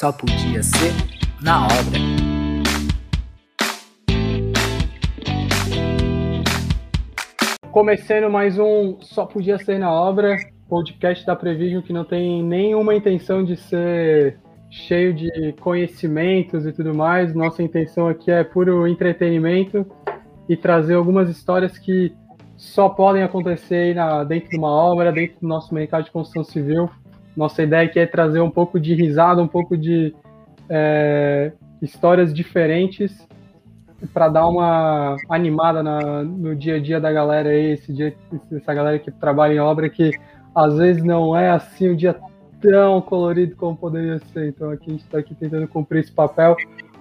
só podia ser na obra. Começando mais um Só Podia Ser na Obra, podcast da Prevision que não tem nenhuma intenção de ser cheio de conhecimentos e tudo mais. Nossa intenção aqui é puro entretenimento e trazer algumas histórias que só podem acontecer na, dentro de uma obra, dentro do nosso mercado de construção civil. Nossa ideia aqui é trazer um pouco de risada, um pouco de é, histórias diferentes para dar uma animada na, no dia a dia da galera aí, esse dia, essa galera que trabalha em obra que às vezes não é assim um dia tão colorido como poderia ser. Então aqui a gente está aqui tentando cumprir esse papel.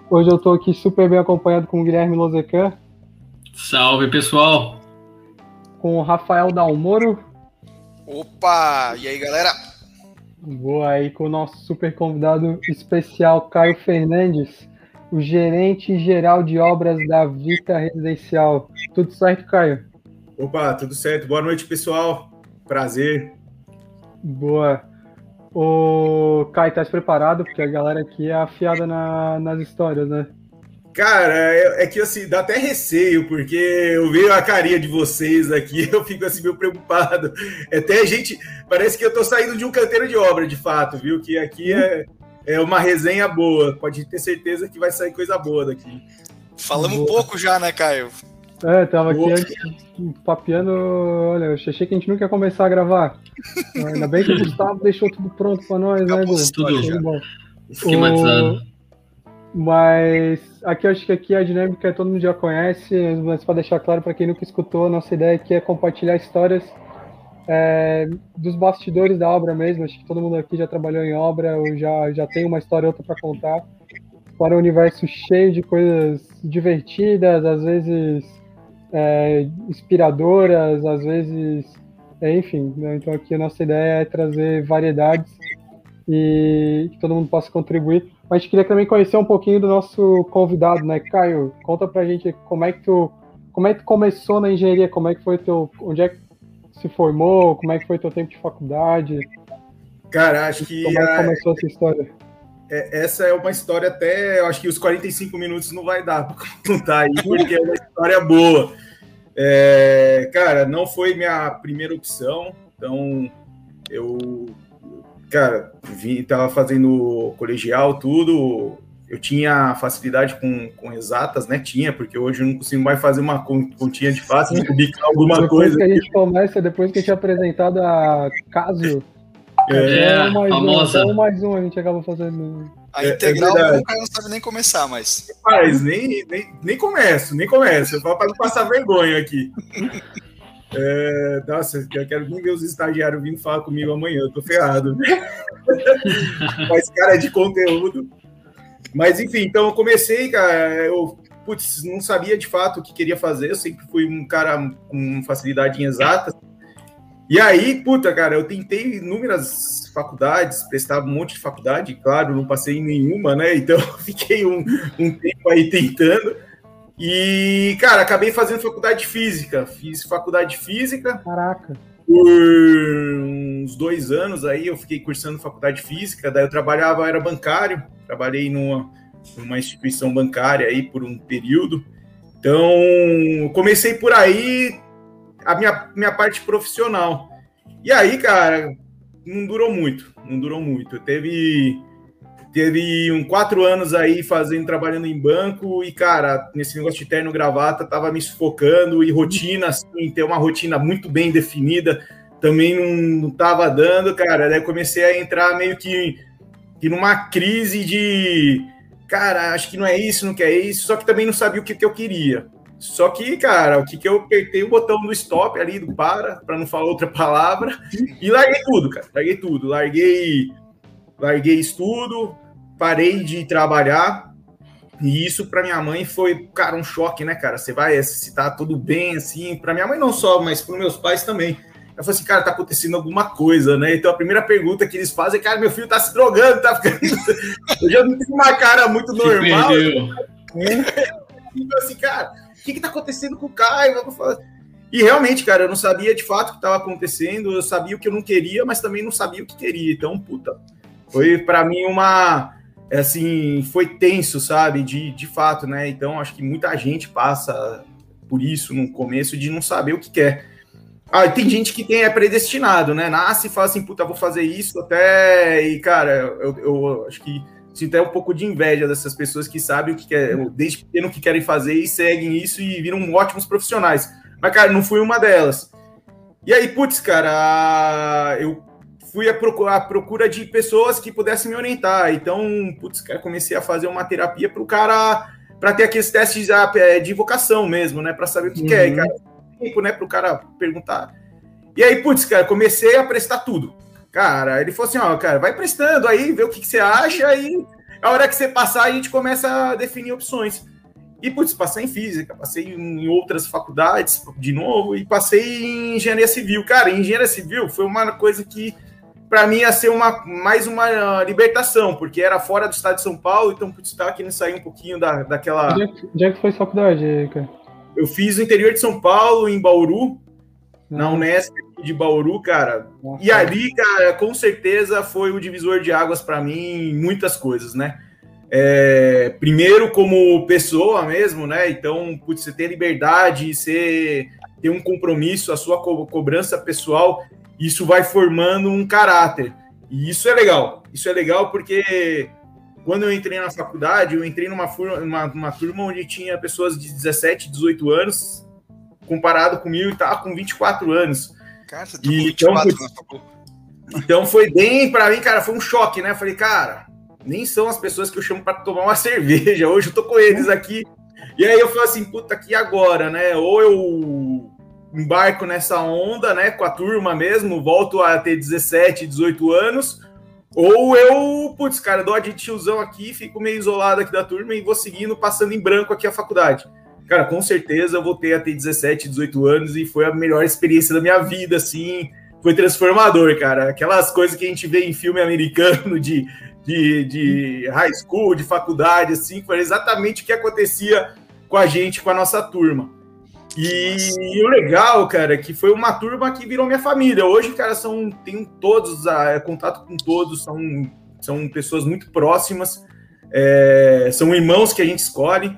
Hoje eu estou aqui super bem acompanhado com o Guilherme Lozecan. Salve pessoal! Com o Rafael Dalmoro. Opa! E aí galera? Vou aí com o nosso super convidado especial, Caio Fernandes, o gerente geral de obras da Vita Residencial. Tudo certo, Caio? Opa, tudo certo. Boa noite, pessoal. Prazer. Boa. O Caio, tá preparado? Porque a galera aqui é afiada na, nas histórias, né? Cara, é, é, que assim, dá até receio, porque eu vejo a carinha de vocês aqui, eu fico assim meio preocupado. Até a gente, parece que eu tô saindo de um canteiro de obra, de fato, viu? Que aqui é, é uma resenha boa, pode ter certeza que vai sair coisa boa daqui. Falamos boa. pouco já, né, Caio? É, tava aqui antes, papiando. Olha, eu achei que a gente nunca ia começar a gravar. Ainda bem que o Gustavo deixou tudo pronto pra nós, né, Gu? Tudo. Esquematizado. Mas aqui eu acho que aqui a dinâmica todo mundo já conhece, mas para deixar claro para quem nunca escutou, a nossa ideia aqui é compartilhar histórias é, dos bastidores da obra mesmo. Acho que todo mundo aqui já trabalhou em obra ou já, já tem uma história ou outra para contar. Para um universo cheio de coisas divertidas, às vezes é, inspiradoras, às vezes. É, enfim, né? então aqui a nossa ideia é trazer variedades e que todo mundo possa contribuir. Mas a gente queria também conhecer um pouquinho do nosso convidado, né, Caio? Conta pra gente como é que tu, como é que tu começou na engenharia, como é que foi teu, onde é que se formou, como é que foi teu tempo de faculdade? Cara, acho que como é que começou essa história? É, essa é uma história até, eu acho que os 45 minutos não vai dar para contar aí, porque é uma história boa. É, cara, não foi minha primeira opção, então eu cara, vim, tava fazendo colegial, tudo. Eu tinha facilidade com, com exatas, né? Tinha, porque hoje eu não consigo mais fazer uma continha de fácil, de cubicar alguma depois coisa. Depois que a gente começa, depois que a gente é apresentado a caso, é, é um mais famosa. Um, um mais um a gente acaba fazendo. A integral é, é o cara não sabe nem começar, mas. Mas nem, nem, nem começo, nem começo. Eu falo para não passar vergonha aqui. É, nossa, eu quero nem ver os estagiários vindo falar comigo amanhã, eu tô ferrado. Mas, cara, é de conteúdo. Mas, enfim, então eu comecei, cara, eu putz, não sabia de fato o que queria fazer, eu sempre fui um cara com facilidade em exatas. E aí, puta, cara, eu tentei inúmeras faculdades, prestava um monte de faculdade, claro, não passei em nenhuma, né? Então fiquei um, um tempo aí tentando. E, cara, acabei fazendo faculdade de física. Fiz faculdade de física. Caraca. Por uns dois anos aí eu fiquei cursando faculdade de física. Daí eu trabalhava, era bancário. Trabalhei numa, numa instituição bancária aí por um período. Então, comecei por aí a minha, minha parte profissional. E aí, cara, não durou muito. Não durou muito. Teve Teve um quatro anos aí fazendo, trabalhando em banco e, cara, nesse negócio de terno gravata, tava me sufocando e rotina, assim, ter uma rotina muito bem definida, também não, não tava dando, cara. Daí comecei a entrar meio que, que numa crise de, cara, acho que não é isso, não quer isso, só que também não sabia o que, que eu queria. Só que, cara, o que, que eu apertei o botão do stop ali, do para, para não falar outra palavra, e larguei tudo, cara. Larguei tudo. Larguei larguei estudo, parei de trabalhar. E isso para minha mãe foi, cara, um choque, né, cara? Você vai, se tá tudo bem, assim, para minha mãe não só, mas para meus pais também. Eu falei assim, cara, tá acontecendo alguma coisa, né? Então a primeira pergunta que eles fazem é, cara, meu filho tá se drogando, tá ficando. Eu já não tenho uma cara muito normal. Então, assim, cara, o que que tá acontecendo com o Caio? E realmente, cara, eu não sabia de fato o que estava acontecendo, eu sabia o que eu não queria, mas também não sabia o que queria. Então, puta, foi para mim uma. é assim, foi tenso, sabe? De, de fato, né? Então, acho que muita gente passa por isso no começo de não saber o que quer. Ah, tem gente que tem é predestinado, né? Nasce e fala assim, puta, vou fazer isso até. E, cara, eu, eu acho que sinto até um pouco de inveja dessas pessoas que sabem o que quer, desde pequeno que querem fazer e seguem isso e viram ótimos profissionais. Mas, cara, não fui uma delas. E aí, putz, cara, eu fui à procura, à procura de pessoas que pudessem me orientar. Então, putz, cara, comecei a fazer uma terapia para o cara, para ter aqueles testes é, de vocação mesmo, né? Para saber o que uhum. quer. E, cara, tempo, né, para o cara perguntar. E aí, putz, cara, comecei a prestar tudo. Cara, ele falou assim: ó, cara, vai prestando aí, vê o que, que você acha, e a hora que você passar, a gente começa a definir opções. E, putz, passei em física, passei em outras faculdades de novo, e passei em engenharia civil. Cara, engenharia civil foi uma coisa que para mim ia ser uma, mais uma libertação, porque era fora do estado de São Paulo, então putz, estava querendo sair um pouquinho da, daquela. Onde é, que, é foi faculdade, cara? Eu fiz no interior de São Paulo, em Bauru, na Unesp de Bauru, cara. Nossa. E ali, cara, com certeza foi o divisor de águas para mim em muitas coisas, né? É, primeiro como pessoa mesmo, né? Então, putz, você ter liberdade, você ter um compromisso, a sua co cobrança pessoal isso vai formando um caráter. E isso é legal. Isso é legal porque quando eu entrei na faculdade, eu entrei numa, uma, turma onde tinha pessoas de 17, 18 anos, comparado comigo, e tava com 24 anos. Cara, você tá e, 24, então, foi, então foi bem, para mim, cara, foi um choque, né? Falei, cara, nem são as pessoas que eu chamo para tomar uma cerveja. Hoje eu tô com eles aqui. E aí eu falei assim, puta, que agora, né? Ou eu embarco nessa onda, né, com a turma mesmo, volto a ter 17, 18 anos, ou eu, putz, cara, dou a de tiozão aqui, fico meio isolado aqui da turma e vou seguindo, passando em branco aqui a faculdade. Cara, com certeza eu voltei a ter 17, 18 anos e foi a melhor experiência da minha vida, assim, foi transformador, cara. Aquelas coisas que a gente vê em filme americano de, de, de high school, de faculdade, assim, foi exatamente o que acontecia com a gente, com a nossa turma. E, o legal, cara, é que foi uma turma que virou minha família. Hoje, cara, são tenho todos, é, contato com todos, são, são pessoas muito próximas, é, são irmãos que a gente escolhe.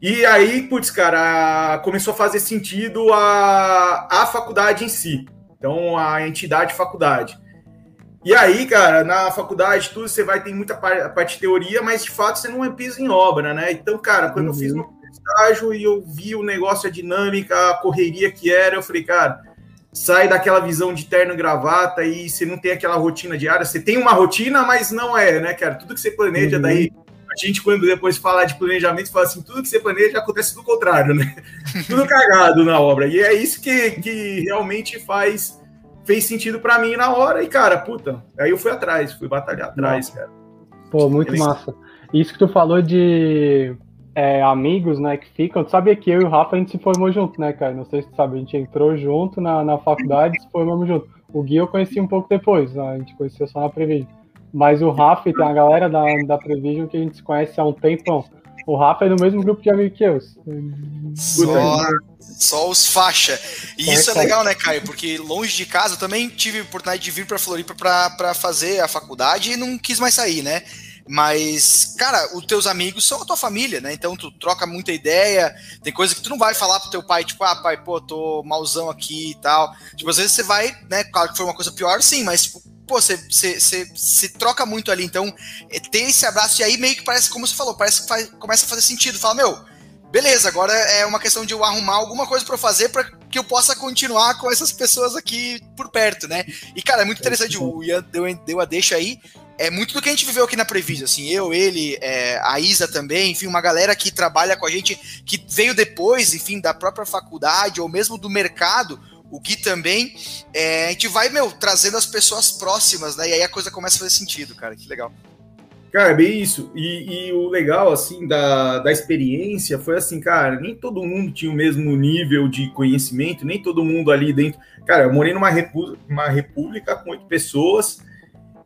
E aí, putz, cara, começou a fazer sentido a, a faculdade em si. Então, a entidade faculdade. E aí, cara, na faculdade, tudo você vai ter muita parte de teoria, mas de fato você não é piso em obra, né? Então, cara, quando uhum. eu fiz uma estágio e eu vi o negócio, a dinâmica, a correria que era. Eu falei, cara, sai daquela visão de terno e gravata e você não tem aquela rotina diária. Você tem uma rotina, mas não é, né, cara? Tudo que você planeja, uhum. daí a gente, quando depois fala de planejamento, fala assim: tudo que você planeja acontece do contrário, né? tudo cagado na obra. E é isso que, que realmente faz. Fez sentido para mim na hora, e cara, puta, aí eu fui atrás, fui batalhar atrás, cara. Pô, muito massa. Isso que tu falou de é, amigos, né, que ficam. Tu sabia que eu e o Rafa a gente se formou junto, né, cara? Não sei se tu sabe, a gente entrou junto na, na faculdade e se formamos junto. O Gui eu conheci um pouco depois, né? a gente conheceu só na Prevision. Mas o Rafa e tem a galera da, da Prevision que a gente se conhece há um tempão. O Rafa é do mesmo grupo de amigos que eu. Só, só os faixa. E só isso é legal, né, Caio? Porque longe de casa eu também tive a oportunidade de vir para Floripa para fazer a faculdade e não quis mais sair, né? Mas, cara, os teus amigos são a tua família, né? Então tu troca muita ideia. Tem coisa que tu não vai falar pro teu pai, tipo, ah, pai, pô, tô malzão aqui e tal. Tipo, às vezes você vai, né? Claro que foi uma coisa pior, sim, mas, tipo, pô, você, você, você se troca muito ali. Então, é, ter esse abraço, e aí meio que parece, como você falou, parece que faz, começa a fazer sentido. Fala, meu, beleza, agora é uma questão de eu arrumar alguma coisa para fazer para que eu possa continuar com essas pessoas aqui por perto, né? E, cara, é muito interessante, o Ian deu, deu a deixa aí é muito do que a gente viveu aqui na Previsão, assim, eu, ele, é, a Isa também, enfim, uma galera que trabalha com a gente, que veio depois, enfim, da própria faculdade, ou mesmo do mercado, o Gui também, é, a gente vai, meu, trazendo as pessoas próximas, né, e aí a coisa começa a fazer sentido, cara, que legal. Cara, é bem isso. E, e, o legal, assim, da, da experiência foi assim, cara, nem todo mundo tinha o mesmo nível de conhecimento, nem todo mundo ali dentro. Cara, eu morei numa uma república com oito pessoas,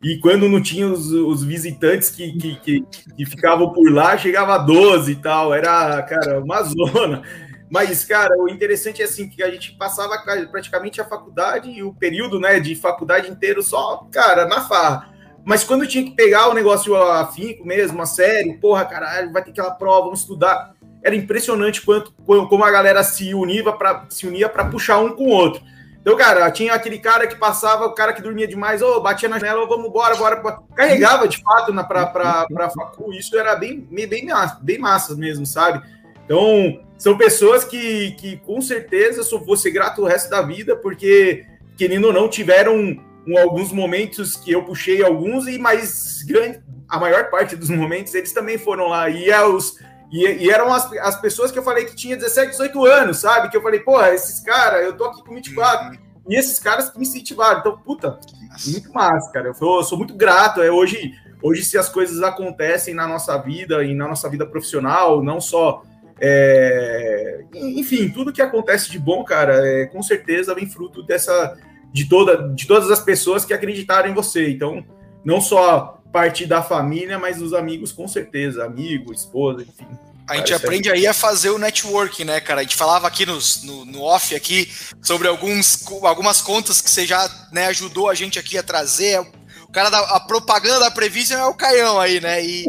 e quando não tinha os, os visitantes que, que, que, que, ficavam por lá, chegava a 12 e tal. Era, cara, uma zona. Mas, cara, o interessante é assim que a gente passava praticamente a faculdade e o período né, de faculdade inteiro só, cara, na farra. Mas quando tinha que pegar o negócio afinco mesmo, a sério, porra, caralho, vai ter aquela prova, vamos estudar. Era impressionante quanto como a galera se unia para se unia para puxar um com o outro. Então, cara, tinha aquele cara que passava, o cara que dormia demais, ô, oh, batia na janela, oh, vamos embora, bora. Carregava de fato na, pra, pra, pra facu, isso era bem, bem, massa, bem massa mesmo, sabe? Então, são pessoas que, que com certeza só vou ser grato o resto da vida, porque, querendo ou não, tiveram um, alguns momentos que eu puxei alguns, e mais grande, a maior parte dos momentos eles também foram lá. E, é os, e, e, eram as, as pessoas que eu falei que tinha 17, 18 anos, sabe? Que eu falei, porra, esses caras, eu tô aqui com 24. Uhum. E esses caras que me incentivaram. Então, puta, muito massa, cara. Eu sou, eu sou muito grato. É, hoje, hoje, se as coisas acontecem na nossa vida e na nossa vida profissional, não só. É, enfim, tudo que acontece de bom, cara, é, com certeza vem fruto dessa de toda de todas as pessoas que acreditaram em você. Então, não só parte da família, mas dos amigos, com certeza, amigo, esposa, enfim. A gente aprende aí a fazer o networking, né, cara? A gente falava aqui no, no off aqui sobre alguns, algumas contas que você já né, ajudou a gente aqui a trazer. O cara da a propaganda da Prevision é o Caião aí, né? E,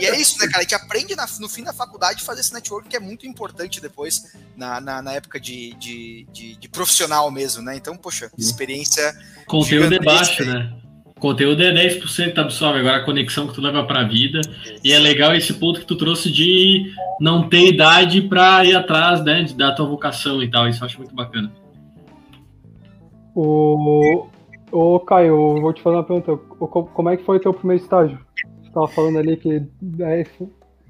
e é isso, né, cara? A gente aprende na, no fim da faculdade fazer esse networking que é muito importante depois, na, na, na época de, de, de, de, profissional mesmo, né? Então, poxa, experiência. Conteúdo é baixo, né? Conteúdo é 10% que absorve, agora a conexão que tu leva para a vida. E é legal esse ponto que tu trouxe de não ter idade para ir atrás né, da tua vocação e tal. Isso eu acho muito bacana. O, o Caio, vou te fazer uma pergunta. Como é que foi o teu primeiro estágio? Você estava falando ali que é,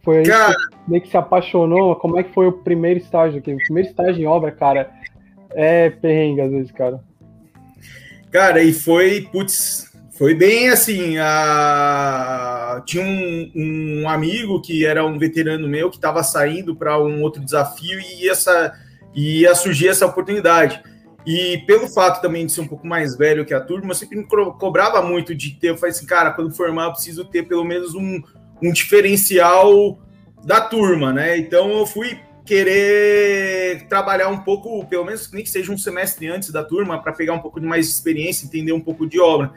foi aí cara... que meio que se apaixonou. Como é que foi o primeiro estágio aqui? O primeiro estágio em obra, cara, é perrengue às vezes, cara. Cara, e foi, putz, foi bem assim. A... Tinha um, um, amigo que era um veterano meu que estava saindo para um outro desafio e essa ia surgir essa oportunidade. E pelo fato também de ser um pouco mais velho que a turma, eu sempre me cobrava muito de ter. Eu falei assim, cara, quando formar, eu preciso ter pelo menos um, um diferencial da turma, né? Então eu fui querer trabalhar um pouco, pelo menos nem que seja um semestre antes da turma, para pegar um pouco de mais experiência, entender um pouco de obra.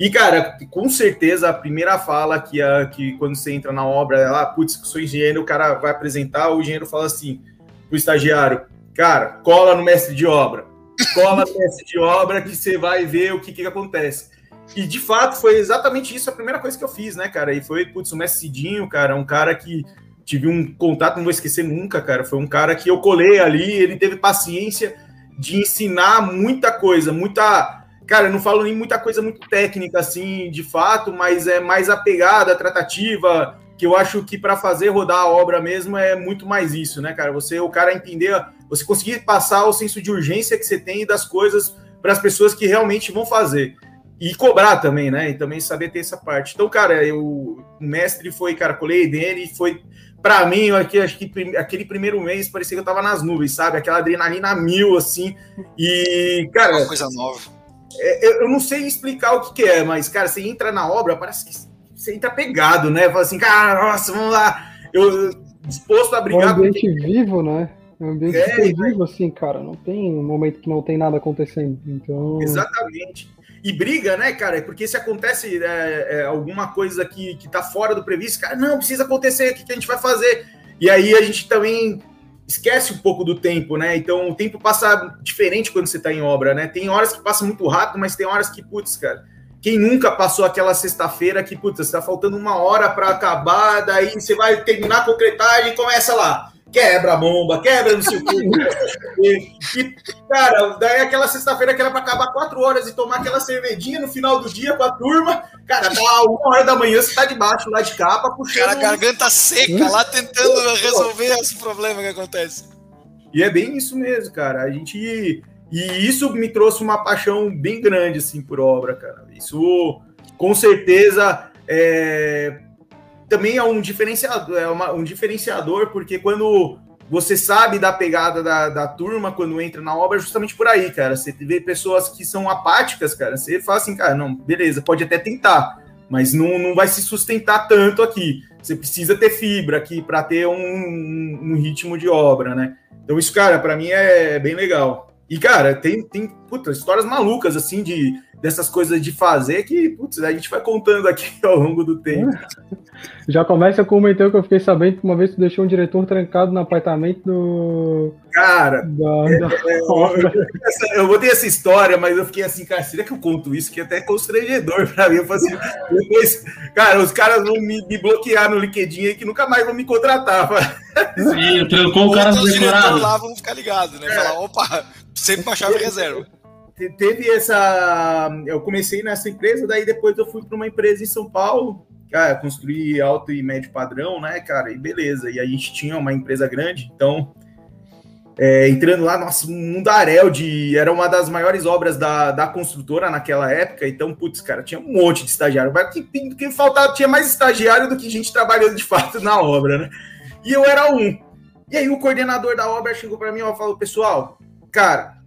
E, cara, com certeza a primeira fala que, a, que quando você entra na obra, lá, putz, sou engenheiro, o cara vai apresentar, o engenheiro fala assim pro estagiário, cara, cola no mestre de obra. Cola no mestre de obra que você vai ver o que, que acontece. E de fato foi exatamente isso a primeira coisa que eu fiz, né, cara? E foi, putz, o mestre Cidinho, cara, um cara que tive um contato, não vou esquecer nunca, cara. Foi um cara que eu colei ali, ele teve paciência de ensinar muita coisa, muita Cara, eu não falo nem muita coisa muito técnica, assim, de fato, mas é mais a pegada, a tratativa, que eu acho que para fazer rodar a obra mesmo é muito mais isso, né, cara? Você, o cara entender, você conseguir passar o senso de urgência que você tem das coisas para as pessoas que realmente vão fazer. E cobrar também, né? E também saber ter essa parte. Então, cara, eu, o mestre foi, cara, colei dele foi para mim, eu aqui, acho que aquele primeiro mês parecia que eu tava nas nuvens, sabe? Aquela adrenalina mil, assim. E, cara. Uma coisa nova é, eu não sei explicar o que, que, é, mas, cara, você entra na obra, parece que você entra pegado, né? Fala assim, cara, nossa, vamos lá. Eu disposto a brigar. É um ambiente com... vivo, né? É um ambiente é, vivo, assim, cara. Não tem um momento que não tem nada acontecendo. Então... Exatamente. E briga, né, cara? Porque se acontece é, é, alguma coisa que, que tá fora do previsto, cara, não, precisa acontecer, o que, que a gente vai fazer? E aí a gente também esquece um pouco do tempo, né? Então o tempo passa diferente quando você está em obra, né? Tem horas que passa muito rápido, mas tem horas que, putz, cara, quem nunca passou aquela sexta-feira que, putz, está faltando uma hora para acabar, daí você vai terminar a concretagem e começa lá quebra a bomba, quebra não sei o quê. E, cara, daí aquela sexta-feira que era para acabar quatro horas e tomar aquela cervejinha no final do dia com a turma, cara, dá uma hora da manhã, você tá debaixo lá de capa, puxando. Cara, a garganta seca lá tentando resolver esse problema que acontece. E é bem isso mesmo, cara. A gente. E isso me trouxe uma paixão bem grande, assim, por obra, cara. Isso, com certeza, é, também é um diferenciador, é uma, um diferenciador, porque quando você sabe da pegada da, da turma quando entra na obra, é justamente por aí, cara. Você vê pessoas que são apáticas, cara. Você fala assim, cara, não, beleza, pode até tentar, mas não, não vai se sustentar tanto aqui. Você precisa ter fibra aqui para ter um, um, ritmo de obra, né? Então, isso, cara, para mim é bem legal. E, cara, tem, tem puta, histórias malucas, assim, de, dessas coisas de fazer que, putz, a gente vai contando aqui ao longo do tempo. Já começa com uma então que eu fiquei sabendo que uma vez tu deixou um diretor trancado no apartamento do. Cara, da, é, da... É, eu, eu, botei essa história, mas eu fiquei assim, cara, será que eu conto isso? Que é até constrangedor pra mim. Eu falei assim, depois, cara, os caras vão me, me, bloquear no LinkedIn aí que nunca mais vão me contratar. Sim, trancou o cara no decorado. lá vão ficar ligados, né? Falar, opa, sempre uma chave reserva teve essa. Eu comecei nessa empresa, daí depois eu fui para uma empresa em São Paulo, cara, construir alto e médio padrão, né, cara, e beleza. E a gente tinha uma empresa grande, então. É, entrando lá, nossa, um mundaréu de. Era uma das maiores obras da, da construtora naquela época, então, putz, cara, tinha um monte de estagiário. Mas que, que faltava, tinha mais estagiário do que gente trabalhando de fato na obra, né? E eu era um. E aí o coordenador da obra chegou para mim e falou: pessoal, cara,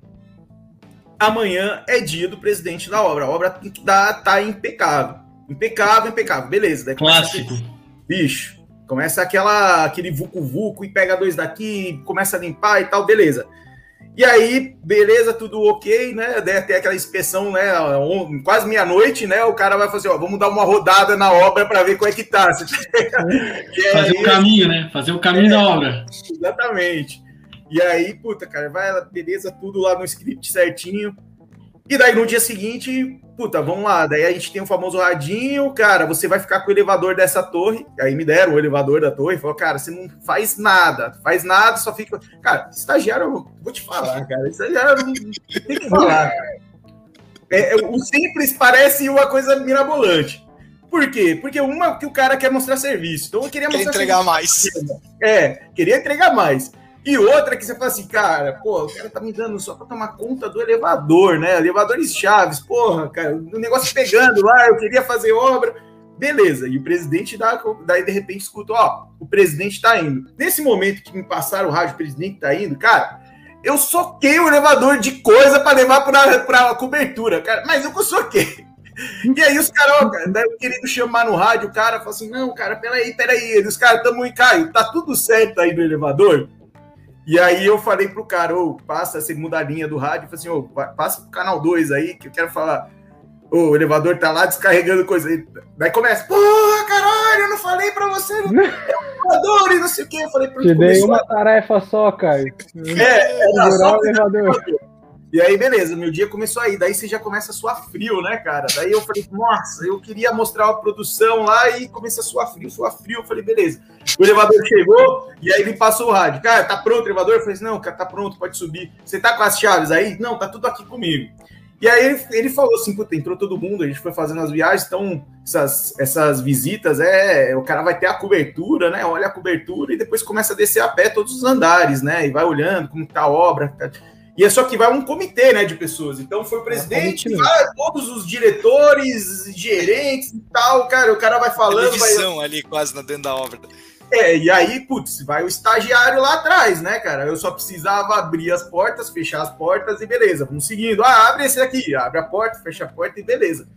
amanhã é dia do presidente da obra. A obra tem que dar, tá impecável. Impecável, impecável. Beleza. Daí Clássico. Bicho, começa aquela, aquele vucu-vucu e pega dois daqui, começa a limpar e tal, beleza. E aí, beleza, tudo ok, né? Deve aquela inspeção, né? Quase meia-noite, né? O cara vai fazer, ó, vamos dar uma rodada na obra para ver como é que tá. Fazer o caminho, né? Fazer o caminho é, da obra. Exatamente. E aí, puta, cara, vai, beleza, tudo lá no script certinho. E daí no dia seguinte, puta, vamos lá. Daí a gente tem o famoso radinho, cara, você vai ficar com o elevador dessa torre. Aí me deram o elevador da torre, falou, cara, você não faz nada, faz nada, só fica. Cara, estagiário, eu vou te falar, cara, estagiário não tem que falar. É, é, o simples parece uma coisa mirabolante. Por quê? Porque uma que o cara quer mostrar serviço. Então eu queria quer mostrar entregar mais. É, queria entregar mais. E outra que você fala assim, cara, pô, o cara tá me dando só pra tomar conta do elevador, né? Elevadores chaves, porra, cara, o negócio pegando lá, eu queria fazer obra. Beleza, e o presidente dá, daí de repente escuta, ó, o presidente tá indo. Nesse momento que me passaram o rádio, o presidente tá indo, cara, eu soquei o elevador de coisa para levar pra, pra cobertura, cara, mas eu soquei. E aí os caras, daí eu querendo chamar no rádio, o cara fala assim, não, cara, peraí, peraí, os caras tamo em Caio, tá tudo certo aí no elevador? E aí eu falei pro cara, ô, passa essa mudadinha do rádio, falei assim, ô, passa pro canal 2 aí, que eu quero falar. O elevador tá lá descarregando coisa. Daí começa, porra, caralho, eu não falei pra você, não é elevador e não sei o que. Eu falei pra Te dei uma tarefa só, cara. É, é só o elevador. E aí, beleza, meu dia começou aí. Daí você já começa a suar frio, né, cara? Daí eu falei, nossa, eu queria mostrar a produção lá e começa a suar frio, suar frio. Eu falei, beleza. O elevador chegou e aí ele passou o rádio. Cara, tá pronto o elevador? Eu falei, não, cara, tá pronto, pode subir. Você tá com as chaves aí? Não, tá tudo aqui comigo. E aí ele, ele falou assim, puta, entrou todo mundo, a gente foi fazendo as viagens, então essas, essas visitas, é, o cara vai ter a cobertura, né? Olha a cobertura e depois começa a descer a pé todos os andares, né? E vai olhando como tá a obra. Tá e é só que vai um comitê né, de pessoas. Então foi o presidente, é vai, todos os diretores, gerentes e tal, cara, o cara vai falando. Televisão vai... ali quase dentro da obra. É, e aí, putz, vai o estagiário lá atrás, né, cara? Eu só precisava abrir as portas, fechar as portas e beleza, vamos seguindo. Ah, abre esse aqui, abre a porta, fecha a porta e beleza.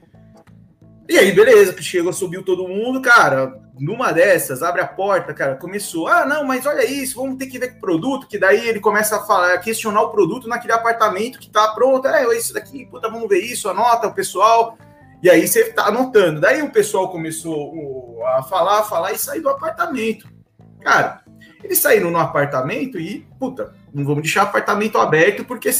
E aí, beleza, chegou, subiu todo mundo, cara. Numa dessas, abre a porta, cara, começou. Ah, não, mas olha isso, vamos ter que ver com o produto, que daí ele começa a falar, a questionar o produto naquele apartamento que tá pronto. É, isso daqui, puta, vamos ver isso, anota o pessoal. E aí você tá anotando. Daí o pessoal começou a falar, a falar e sair do apartamento. Cara, eles saíram no apartamento e, puta, não vamos deixar apartamento aberto, porque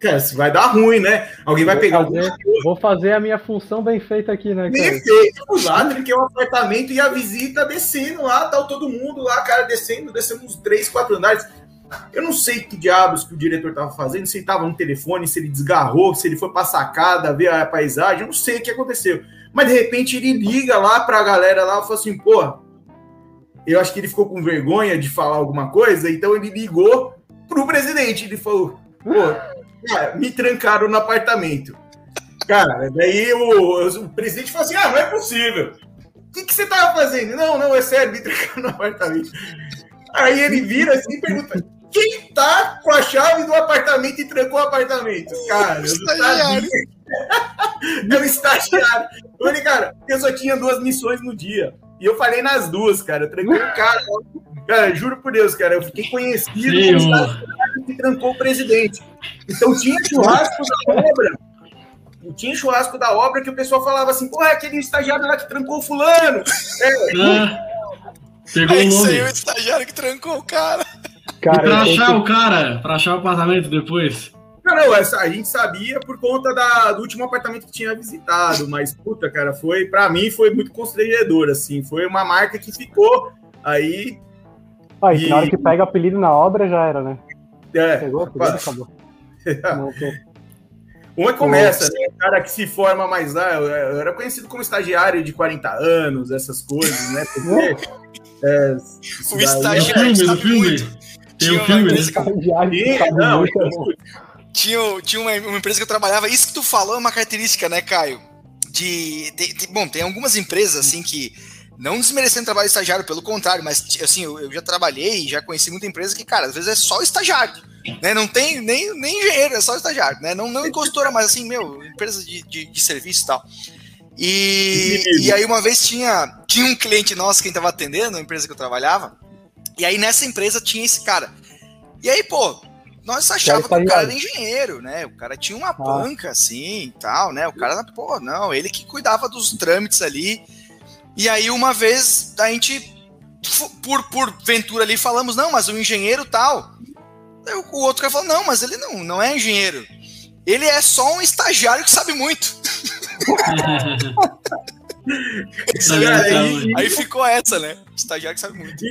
cara, se vai dar ruim, né? Alguém vai pegar fazer, Vou fazer a minha função bem feita aqui, né? Cara? Bem feito, lá, que é um apartamento e a visita descendo lá, tá todo mundo lá, cara, descendo, descendo uns três, quatro andares. Eu não sei que diabos que o diretor tava fazendo, se ele tava no telefone, se ele desgarrou, se ele foi pra sacada, ver a paisagem, eu não sei o que aconteceu. Mas de repente ele liga lá pra galera lá e fala assim, pô, eu acho que ele ficou com vergonha de falar alguma coisa, então ele ligou pro presidente. Ele falou, pô, Cara, me trancaram no apartamento. Cara, daí o, o presidente falou assim: ah, não é possível. O que, que você tava fazendo? Não, não, é sério, me trancaram no apartamento. Aí ele vira assim e pergunta: quem tá com a chave do apartamento e trancou o apartamento? Cara, eu sabia. é um estagiário. Eu falei, cara, eu só tinha duas missões no dia. E eu falei nas duas, cara. Eu tranquei o cara. Cara, juro por Deus, cara, eu fiquei conhecido. Sim, que trancou o presidente. Então tinha churrasco da obra. Tinha churrasco da obra que o pessoal falava assim, pô, é aquele estagiário lá que trancou o fulano. É, Ah, pegou É o isso aí, nome. o estagiário que trancou o cara. E Cara, pra eu achar tenho o cara, pra achar o apartamento depois. Não, não, essa, a gente sabia por conta da, do último apartamento que tinha visitado, mas, puta, cara, foi, pra mim, foi muito constrangedor, assim, foi uma marca que ficou aí, Ah, e na hora E- que pega apelido na obra já era, né? É, Pegou apelido, pá, acabou. Uma começa, né, o cara que se forma mais lá, eu, eu era conhecido como estagiário de 40 anos, essas coisas, né, porque, é, O No estagiário filme, no sabe filme. muito. Tem Tinha filme, né? que não, muito, é bom. tinha, tinha uma, uma empresa que eu trabalhava, isso que tu falou é uma característica, né, Caio? De, de- de- bom, tem algumas empresas assim que não desmerecendo o trabalho de estagiário, pelo contrário, mas assim, eu, eu já trabalhei e já conheci muita empresa que, cara, às vezes é só estagiário, né? Não tem nem, nem engenheiro, é só estagiário, né? Não, não encostora, mas assim, meu, empresa de, de, de serviço e tal. E, e aí uma vez tinha, tinha um cliente nosso que estava atendendo, a empresa que eu trabalhava, e aí nessa empresa tinha esse cara. E aí, pô, nós achávamos que o cara era engenheiro, né? O cara tinha uma banca assim e tal, né? O cara, pô, não, ele que cuidava dos trâmites ali. E aí, uma vez, a gente, por, por ventura ali, falamos, não, mas o engenheiro tal. Aí o outro cara falou, não, mas ele não, não é engenheiro. Ele é só um estagiário que sabe muito. Cara, então? e- Aí ficou essa, né? Estagiário que sabe muito.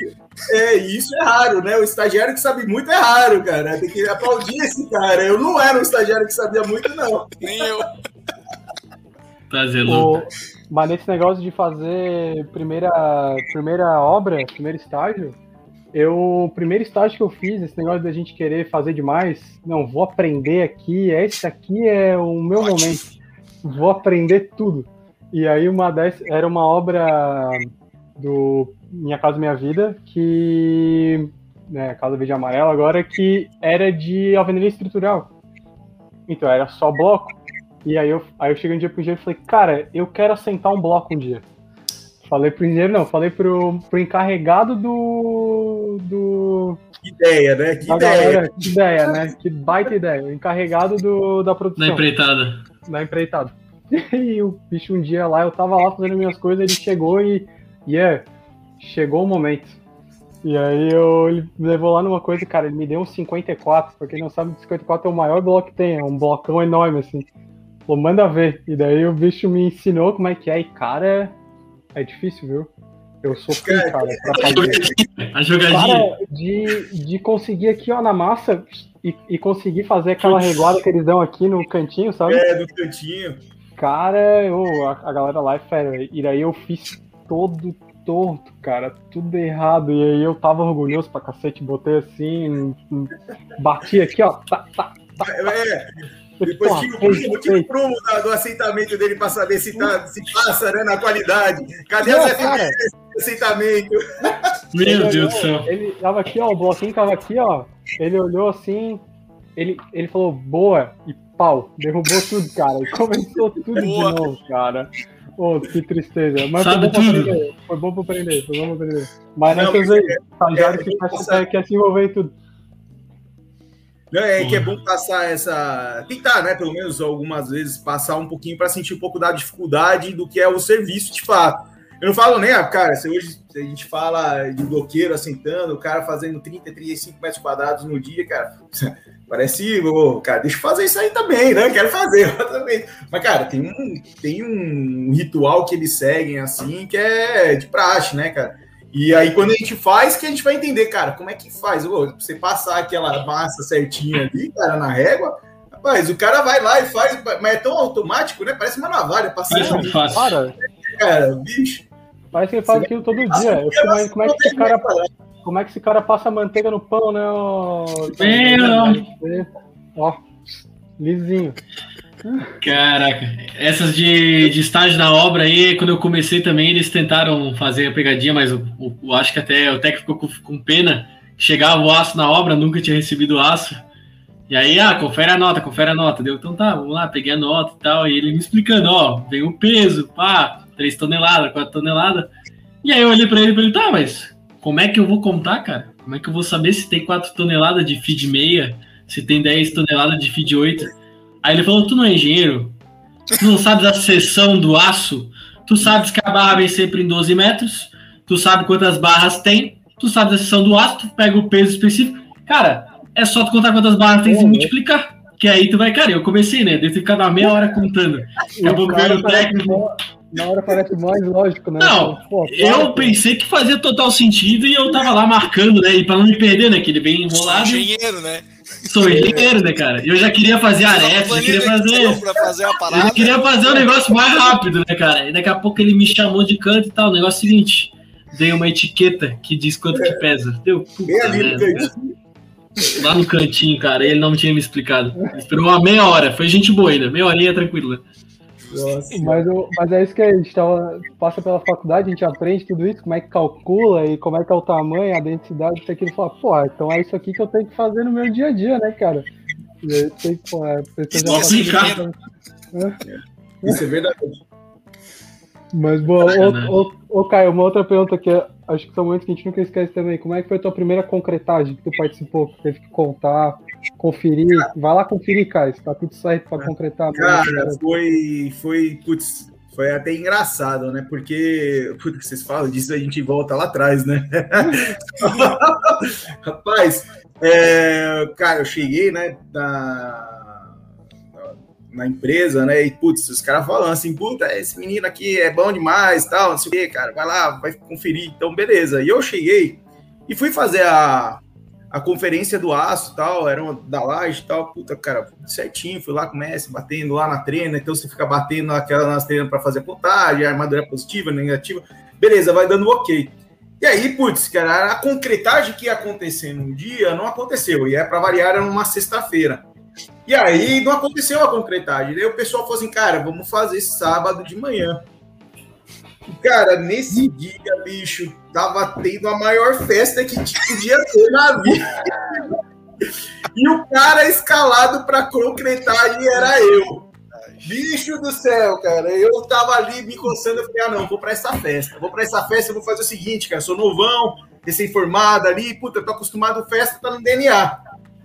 É, isso é raro, né? O estagiário que sabe muito é raro, cara. Tem que aplaudir esse cara. Eu não era um estagiário que sabia muito, não. Nem eu. Prazer, louco. Mas nesse negócio de fazer primeira, primeira obra, primeiro estágio, eu, o primeiro estágio que eu fiz, esse negócio da gente querer fazer demais, não, vou aprender aqui, esse aqui é o meu Ótimo. momento, vou aprender tudo. E aí uma dessas era uma obra do Minha Casa Minha Vida, que, né, Casa Verde Amarela agora, que era de alvenaria estrutural. Então era só bloco. E aí eu, aí eu cheguei um dia pro engenheiro e falei, cara, eu quero assentar um bloco um dia. Falei pro engenheiro, não, falei pro, pro encarregado do. do Que ideia, né? Que da ideia. galera, que ideia, né? Que baita ideia. O encarregado do, da Na produção, empreitada. da empreitada. E o bicho um dia lá, eu tava lá fazendo minhas coisas, ele chegou e. Yeah, chegou o momento. E aí eu, ele me levou lá numa coisa, cara, ele me deu um 54, pra quem não sabe, 54 é o maior bloco que tem, é um blocão enorme, assim. Falou, manda ver. E daí o bicho me ensinou como é que é, e cara, é difícil, viu? Eu sou fui, cara, pra fazer. A jogadinha. Cara, de, de conseguir aqui, ó, na massa, e, e conseguir fazer aquela reguada que eles dão aqui no cantinho, sabe? É, do cantinho. Cara, eu, a, a galera lá é fera. E daí eu fiz todo torto, cara, tudo errado. E aí eu tava orgulhoso pra cacete, botei assim, bati aqui, ó. Tá, tá. É, Falei, depois porra, o fez, prumo, o da- do aceitamento dele pra saber se, tá, se passa né, na qualidade. Cadê cara. FPS de aceitamento? Meu Ele Deus do céu. Ele tava aqui, ó, o bloquinho tava aqui, ó. Ele olhou assim, ele, ele falou, boa, e pau, derrubou tudo, cara. E começou tudo Boa. de novo, cara. Ô, que tristeza. Mas Sabe foi bom pra tudo. aprender. Foi bom pra aprender, foi bom pra aprender. Mas Não, nessas mas aí, estagiário é, que é, quer, quer se envolver em tudo. Não, é que é bom passar essa. Tentar, né? Pelo menos algumas vezes, passar um pouquinho para sentir um pouco da dificuldade do que é o serviço de fato. Eu não falo nem, ah, cara, se hoje a gente fala de bloqueiro assentando, o cara fazendo 30, 35 metros quadrados no dia, cara, parece, ô, cara, deixa eu fazer isso aí também, né? Quero fazer eu também. Mas, cara, tem um, tem um ritual que eles seguem assim, que é de praxe, né, cara? E aí, quando a gente faz, que a gente vai entender, cara, como é que faz? Ô, você passar aquela massa certinha ali, cara, na régua, rapaz, o cara vai lá e faz, mas é tão automático, né? Parece uma navalha Parece passando, muito fácil. Cara, cara, bicho. parece que ele faz aquilo todo dia. Eu mas como é que esse cara, como é que esse cara passa manteiga no pão, né? ó? Ó, lisinho. Caraca, essas de, de estágio na obra aí, quando eu comecei também, eles tentaram fazer a pegadinha, mas eu, eu- eu acho que até o técnico ficou com, com pena. Chegava o aço na obra, nunca tinha recebido aço. E aí, ah, confere a nota, confere a nota. Deu, então tá, vamos lá, peguei a nota e tal. E ele me explicando, ó, vem o peso, pá, 3 toneladas, 4 toneladas. E aí eu olhei pra ele e falei, tá, mas como é que eu vou contar, cara? Como é que eu vou saber se tem 4 toneladas de feed meia, se tem 10 toneladas de feed 8? Aí ele falou, tu não é engenheiro? Tu não sabes a seção do aço? Tu sabes que a barra vem sempre em 12 metros? Tu sabe quantas barras tem? Tu sabes a seção do aço? Tu pega o peso específico? Cara, é só tu contar quantas barras tem e multiplicar. Que aí tu vai, cara, eu comecei, né? Deve ficar uma meia hora contando. A pouco veio o técnico. Na hora parece mais lógico, né? Não, Pô, eu pensei que fazia total sentido e eu tava lá marcando, né? E pra não me perder, né? Que ele vem enrolado. Engenheiro, né? Sou engenheiro, né, cara? Eu já queria fazer areia, já queria fazer. fazer. Eu queria fazer um negócio mais rápido, né, cara? E daqui a pouco ele me chamou de canto e tal. O negócio é o seguinte: dei uma etiqueta que diz quanto que pesa. Deu. Puta, Bem ali no cantinho. Lá no cantinho, cara, ele não tinha me explicado. Ele Esperou uma meia hora, foi gente boa ainda, meia horinha tranquila. Nossa. Mas, o- mas é isso que a gente tava, passa pela faculdade, a gente aprende tudo isso, como é que calcula e como é que é o tamanho, a densidade, isso aqui. Ele fala, pô, então é isso aqui que eu tenho que fazer no meu dia a dia, né, cara? E aí tem que, pô, é, Nossa, cara. tudo- Isso é verdade. Mas, boa, ô, ô, ô, Caio, uma outra pergunta que é- acho que são momentos que a gente nunca esquece também. Como é que foi a tua primeira concretagem que tu participou? Que teve que contar, conferir. Vai lá conferir, Caio, se tá tudo certo pra concretar. Cara, foi, foi, putz, foi até engraçado, né? Porque, putz, vocês falam disso, a gente volta lá atrás, né? Rapaz, é, cara, eu cheguei, né, na, na empresa, né, e, putz, os caras falando assim, puta, esse menino aqui é bom demais, tal, não sei o quê, cara, vai lá, vai conferir, então, beleza. E eu cheguei e fui fazer a, a conferência do aço tal, era uma da laje tal, puta, cara, certinho, fui lá com o Messi, batendo lá na treina, então você fica batendo naquela nas treinas para fazer contagem, a armadura é positiva, negativa, beleza, vai dando ok. E aí, putz, cara, a concretagem que ia acontecer num dia não aconteceu, e é para variar, era numa sexta-feira. E aí não aconteceu a concretagem. Daí o pessoal falou assim, cara, vamos fazer sábado de manhã. Cara, nesse dia, bicho, tava tendo a maior festa que podia ter na vida. E o cara escalado para concretagem era eu. Bicho do céu, cara. Eu tava ali me coçando, eu falei, ah, não, vou pra essa festa. Vou pra essa festa, eu vou fazer o seguinte, cara, sou novão, recém-formado ali, puta, tô acostumado a festa, tá no DNA.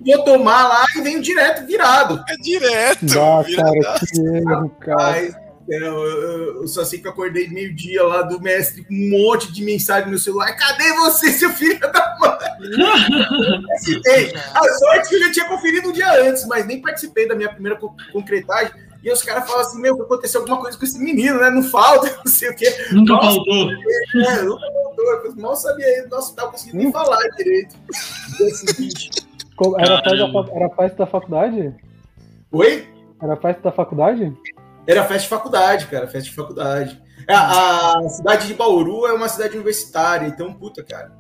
Vou tomar lá e venho direto virado. É direto. Ah, cara, que erro, cara. Mas, eu, eu- eu só sei que eu acordei meio-dia lá do mestre com um monte de mensagem no meu celular. Cadê você, seu filho da mãe? Participei. A sorte que eu já tinha conferido um dia antes, mas nem participei da minha primeira co- concretagem. E os caras falam assim: Meu, que aconteceu alguma coisa com esse menino, né? Não falta, não sei o quê. Nunca Nossa. faltou. É, nunca voltou. Eu mal sabia ele. Nossa, não tava conseguindo nem falar direito. Era festa, da, era festa da faculdade? Oi? Era festa da faculdade? Era festa de faculdade, cara, festa de faculdade. A, a cidade de Bauru é uma cidade universitária, então, puta, cara,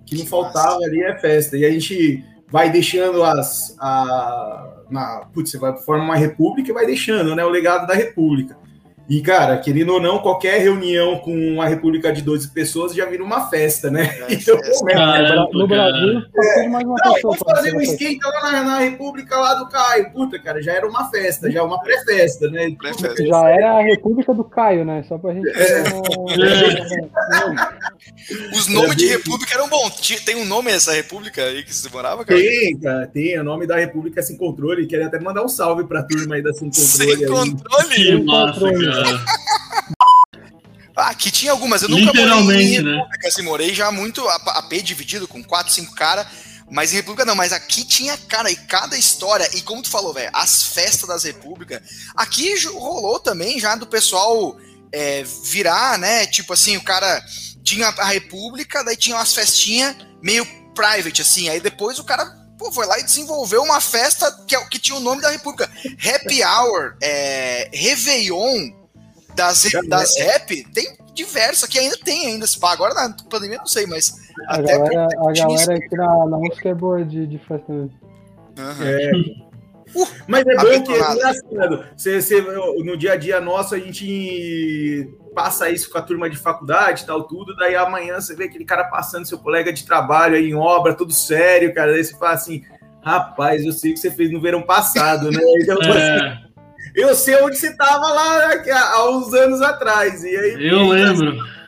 o que não faltava ali é festa. E a gente vai deixando as. A, na, putz, você vai forma uma república e vai deixando, né? O legado da república. E, cara, querendo ou não, qualquer reunião com uma república de 12 pessoas já vira uma festa, né? É, Então, como é que Caramba, No Brasil, só teve mais uma não, pessoa. vamos fazer um esquenta lá na, na República lá do Caio. Puta, cara, já era uma festa, já uma pré-festa, né? Pré-festa. Já era a República do Caio, né? Só pra gente. É. Os nomes de república eram bons. Tem um nome essa república aí que você morava, cara? Tem, cara, tem. O nome da República é Sem Controle. Queria até mandar um salve pra turma aí da Sem Controle. Sem aí. controle. Que massa, controle. cara. Ah, aqui tinha algumas. Eu nunca morei Literalmente, em né? república, assim, morei já muito a- AP dividido com 4, 5 caras. Mas em república não, mas aqui tinha, cara, e cada história. E como tu falou, velho, as festas das repúblicas. Aqui rolou também já do pessoal é, virar, né? Tipo assim, o cara tinha a república, daí tinha umas festinhas meio private, assim. Aí depois o cara pô, foi lá e desenvolveu uma festa que, é que tinha o nome da república. Happy Hour, é, Réveillon das, das rap, tem diversas, aqui ainda tem ainda, se pá. agora na pandemia não sei, mas A até galera, a galera aqui na, na música é boa de, de festa mesmo. Aham. É. Uh, Mas é bom que é engraçado. Você, você- no dia a dia nosso, a gente passa isso com a turma de faculdade e tal, tudo. Daí amanhã você vê aquele cara passando, seu colega de trabalho aí em obra, tudo sério, cara. Daí você fala assim. Rapaz, eu sei o que você fez no verão passado, né? Então, É, eu sei onde você tava lá há há uns anos atrás. E aí, eu lembro. E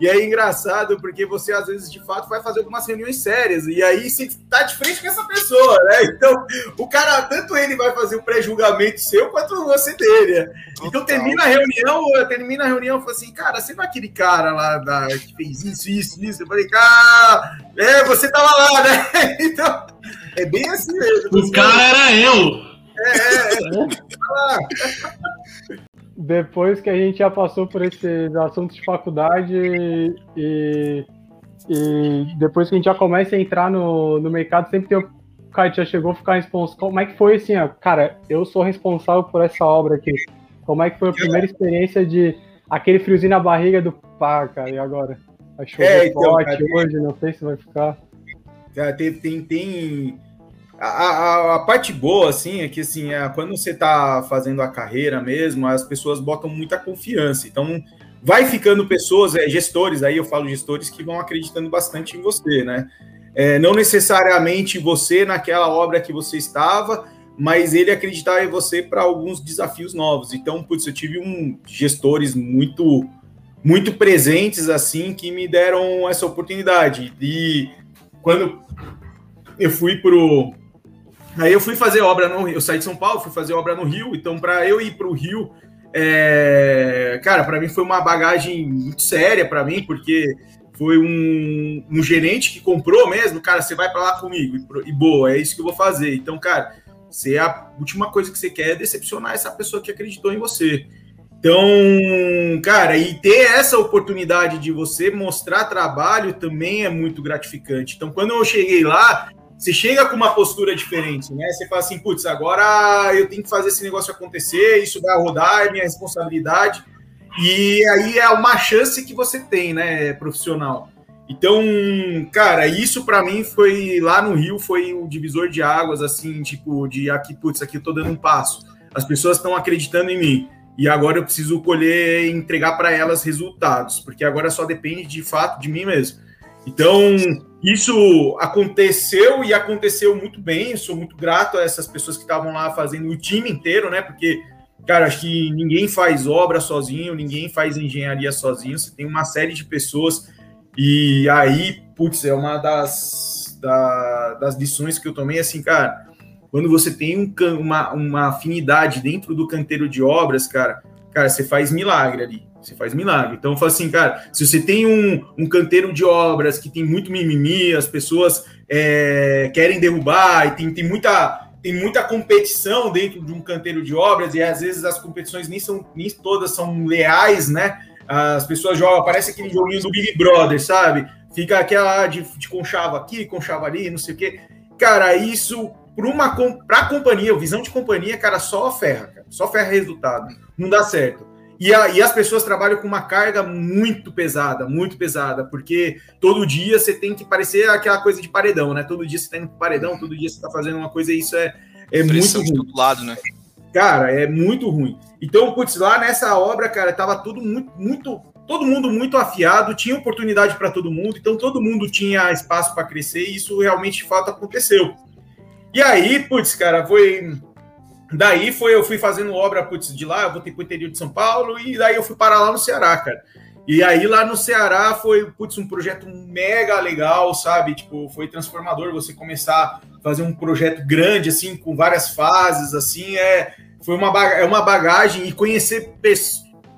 E é engraçado porque você, às vezes, de fato, vai fazer algumas reuniões sérias. E aí você tá de frente com essa pessoa, né? Então, o cara, tanto ele vai fazer o pré-julgamento seu quanto você dele. Né? Então, termina a reunião, termina a reunião, fala assim, cara, você não é aquele cara lá da, que fez isso, isso, isso. Eu falei, cara, é, você tava lá, né? Então, é bem assim mesmo. O cara era eu. É, é, é. Depois que a gente já passou por esses assuntos de faculdade e, e depois que a gente já começa a entrar no, no mercado, sempre tem o cara já chegou a ficar responsável. Como é que foi assim, ó, cara, eu sou responsável por essa obra aqui. Como é que foi a primeira experiência de aquele friozinho na barriga do pá, cara, e agora? Chover é, então, forte cara, hoje, não sei se vai ficar. Tem, tem, tem a, a, a, parte boa, assim, é que assim, é, quando você está fazendo a carreira mesmo, as pessoas botam muita confiança. Então, vai ficando pessoas, é, gestores, aí eu falo gestores que vão acreditando bastante em você, né? É, não necessariamente você naquela obra que você estava, mas ele acreditar em você para alguns desafios novos. Então, putz, eu tive um gestores muito muito presentes assim que me deram essa oportunidade. E quando eu fui pro Aí eu fui fazer obra no Rio, eu saí de São Paulo, fui fazer obra no Rio, então para eu ir para o Rio, é... cara, para mim foi uma bagagem muito séria para mim, porque foi um, um, gerente que comprou mesmo, cara, você vai para lá comigo e, boa, é isso que eu vou fazer. Então, cara, você a última coisa que você quer é decepcionar essa pessoa que acreditou em você. Então, cara, e ter essa oportunidade de você mostrar trabalho também é muito gratificante. Então, quando eu cheguei lá, você chega com uma postura diferente, né? Você fala assim, putz, agora eu tenho que fazer esse negócio acontecer, isso vai rodar, é minha responsabilidade. E aí é uma chance que você tem, né, profissional. Então, cara, isso para mim foi lá no Rio foi o divisor de águas, assim, tipo, de aqui, putz, aqui eu tô dando um passo. As pessoas estão acreditando em mim. E agora eu preciso colher e entregar para elas resultados, porque agora só depende de fato de mim mesmo. Então, isso aconteceu e aconteceu muito bem. Eu sou muito grato a essas pessoas que estavam lá fazendo o time inteiro, né? Porque, cara, acho que ninguém faz obra sozinho, ninguém faz engenharia sozinho. Você tem uma série de pessoas. E aí, putz, é uma das, da, das lições que eu tomei, assim, cara. Quando você tem um, uma, uma afinidade dentro do canteiro de obras, cara, cara, você faz milagre ali você faz milagre. Então, eu falo assim, cara, se você tem um, um canteiro de obras que tem muito mimimi, as pessoas é, querem derrubar, e tem, tem, muita, tem muita competição dentro de um canteiro de obras, e às vezes as competições nem, são, nem todas são leais, né? As pessoas jogam, parece aquele joguinho do Big Brother, sabe? Fica aquela de, de conchava aqui, conchava ali, não sei o quê. Cara, isso para uma companhia, visão de companhia, cara, só ferra, cara. Só ferra resultado. Não dá certo. E, a, e, as pessoas trabalham com uma carga muito pesada, muito pesada, porque todo dia você tem que parecer aquela coisa de paredão, né? Todo dia você tem um paredão, todo dia você está fazendo uma coisa e isso é, é muito ruim. de todo lado, né? Cara, é muito ruim. Então, putz, lá nessa obra, cara, tava tudo muito, muito, todo mundo muito afiado, tinha oportunidade para todo mundo, então todo mundo tinha espaço para crescer e isso realmente de fato aconteceu. E aí, putz, cara, foi Daí foi, eu fui fazendo obra putz, de lá, eu voltei para o interior de São Paulo e daí eu fui parar lá no Ceará, cara. E aí lá no Ceará foi putz, um projeto mega legal, sabe? Tipo, foi transformador você começar a fazer um projeto grande, assim, com várias fases, assim, é, foi uma, é uma bagagem e conhecer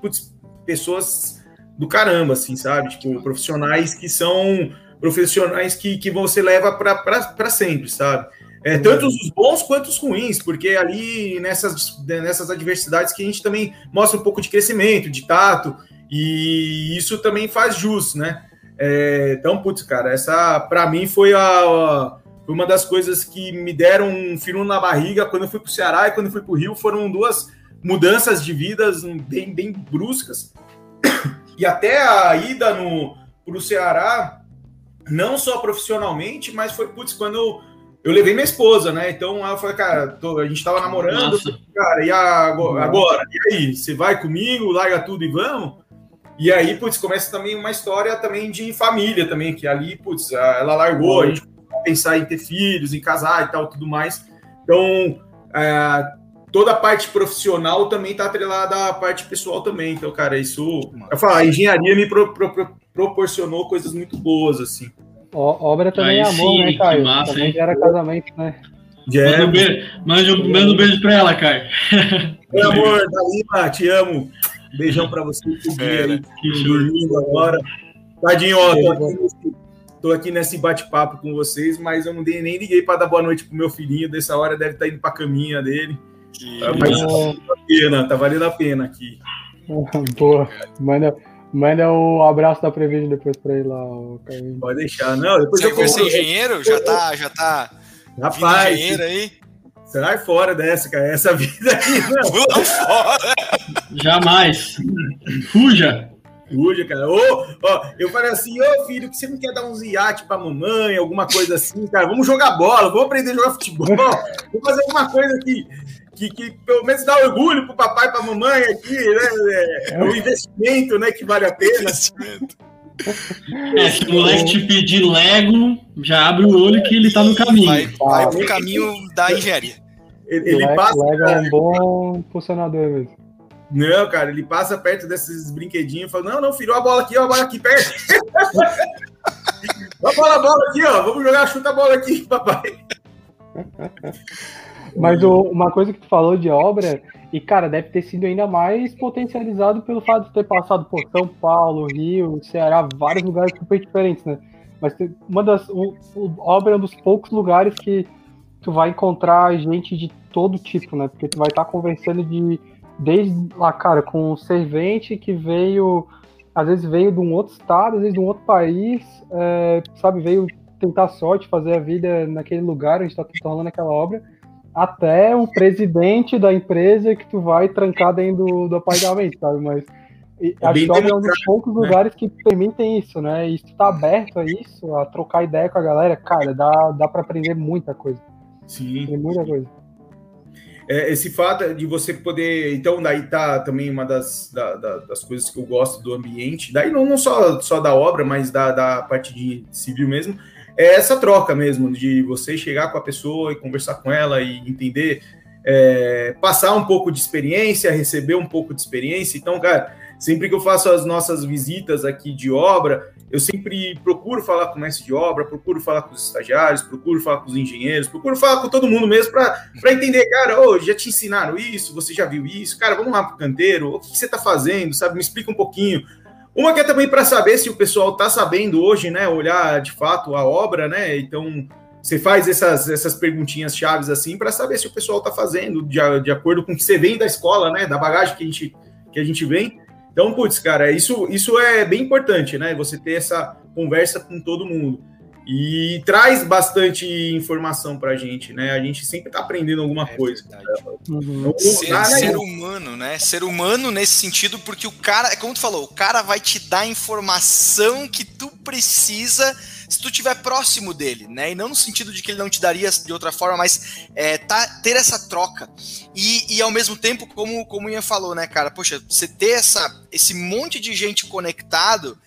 putz, pessoas do caramba, assim, sabe? Tipo, profissionais que são profissionais que, que você leva para sempre, sabe? É, tanto os bons quanto os ruins, porque ali nessas, nessas adversidades que a gente também mostra um pouco de crescimento, de tato, e isso também faz jus, né? É, então, putz, cara, essa para mim foi, a, foi uma das coisas que me deram um filo na barriga quando eu fui para o Ceará e quando eu fui para o Rio. Foram duas mudanças de vidas bem, bem bruscas. E até a ida para o Ceará, não só profissionalmente, mas foi, putz, quando eu levei minha esposa, né? Então ela falou, cara, tô, a gente tava namorando, Nossa. cara, e agora, agora? E aí, você vai comigo, larga tudo e vamos? E aí, putz, começa também uma história também de família também, que ali, putz, ela largou, a gente começou a pensar em ter filhos, em casar e tal, tudo mais. Então, é, toda a parte profissional também tá atrelada à parte pessoal também. Então, cara, isso... Eu falo, a engenharia me pro, pro, pro, proporcionou coisas muito boas, assim. Ó, obra também Aí é amor, sim, né, Caio? Massa, também hein? era casamento, né? Manda um beijo, manda, manda um beijo pra ela, Caio. Meu amor, Dalima, te amo. Beijão pra você. É, que dormindo agora. Tadinho, ó, tô aqui, nesse, tô aqui nesse bate-papo com vocês, mas eu não dei, nem liguei para dar boa noite pro meu filhinho. Dessa hora deve estar tá indo pra caminha dele. Que... Mas tá valendo a pena, tá valendo a pena aqui. Boa, manda, manda um abraço da Prevision depois pra ele lá, Pode deixar, não. Depois Você eu quer ser engenheiro? Já tá, já tá. Rapaz, engenheiro aí. Sai fora dessa, cara. Essa vida aí, não. fora. Jamais. Fuja. Fuja, cara. Ô, ó, eu falei assim, ô filho, que você não quer dar uns iate pra mamãe, alguma coisa assim, cara? Vamos jogar bola, vamos aprender a jogar futebol, vamos fazer alguma coisa que, que, que pelo menos dá orgulho pro papai e pra mamãe aqui, né? É, um investimento, né, que vale a pena. É, se o moleque te pedir Lego, já abre o olho que ele tá no caminho. Vai, vai pro caminho da engenharia. Ele, ele passa. Lego é um bom funcionador mesmo. Não, cara, ele passa perto desses brinquedinhos e fala: Não, não, filho, a bola aqui, ó, a bola aqui perto. a bola, a bola aqui, ó, vamos jogar, chuta a bola aqui, papai. Mas o, uma coisa que tu falou de obra, e cara, deve ter sido ainda mais potencializado pelo fato de ter passado por São Paulo, Rio, Ceará, vários lugares super diferentes, né? Mas uma das. O, o, obra é um dos poucos lugares que tu vai encontrar gente de todo tipo, né? Porque tu vai estar conversando de desde lá, cara, com um servente que veio, às vezes veio de um outro estado, às vezes de um outro país, é, sabe, veio tentar sorte, fazer a vida naquele lugar onde está rolando aquela obra, até o presidente da empresa que tu vai trancar dentro do, do apartamento, sabe? Mas e, é acho que é um dos poucos né? lugares que permitem isso, né? E se tu tá aberto a isso, a trocar ideia com a galera, cara, dá, dá para aprender muita coisa. Sim. Tem muita coisa é, esse fato de você poder. Então, daí tá também uma das, da, da, das coisas que eu gosto do ambiente, daí não, não só, só da obra, mas da, da parte de civil mesmo, é essa troca mesmo, de você chegar com a pessoa e conversar com ela e entender, é, passar um pouco de experiência, receber um pouco de experiência. Então, cara, sempre que eu faço as nossas visitas aqui de obra, eu sempre procuro falar com o mestre de obra, procuro falar com os estagiários, procuro falar com os engenheiros, procuro falar com todo mundo mesmo para entender, cara, oh, já te ensinaram isso, você já viu isso, cara, vamos lá pro canteiro, o que, que você está fazendo, sabe? Me explica um pouquinho. Uma que é também para saber se o pessoal está sabendo hoje, né, olhar de fato a obra, né? Então, você faz essas, essas perguntinhas chaves assim para saber se o pessoal está fazendo de, de acordo com o que você vem da escola, né, da bagagem que a gente, que a gente vem. Então, putz, cara, isso, isso é bem importante, né? Você ter essa conversa com todo mundo. E traz bastante informação pra gente, né? A gente sempre tá aprendendo alguma é coisa. Uhum. Ser, ser humano, né? Ser humano nesse sentido, porque o cara, é como tu falou, o cara vai te dar informação que tu precisa se tu estiver próximo dele, né? E não no sentido de que ele não te daria de outra forma, mas é, tá, ter essa troca. E, e ao mesmo tempo, como, como o Ian falou, né, cara? Poxa, você ter essa, esse monte de gente conectado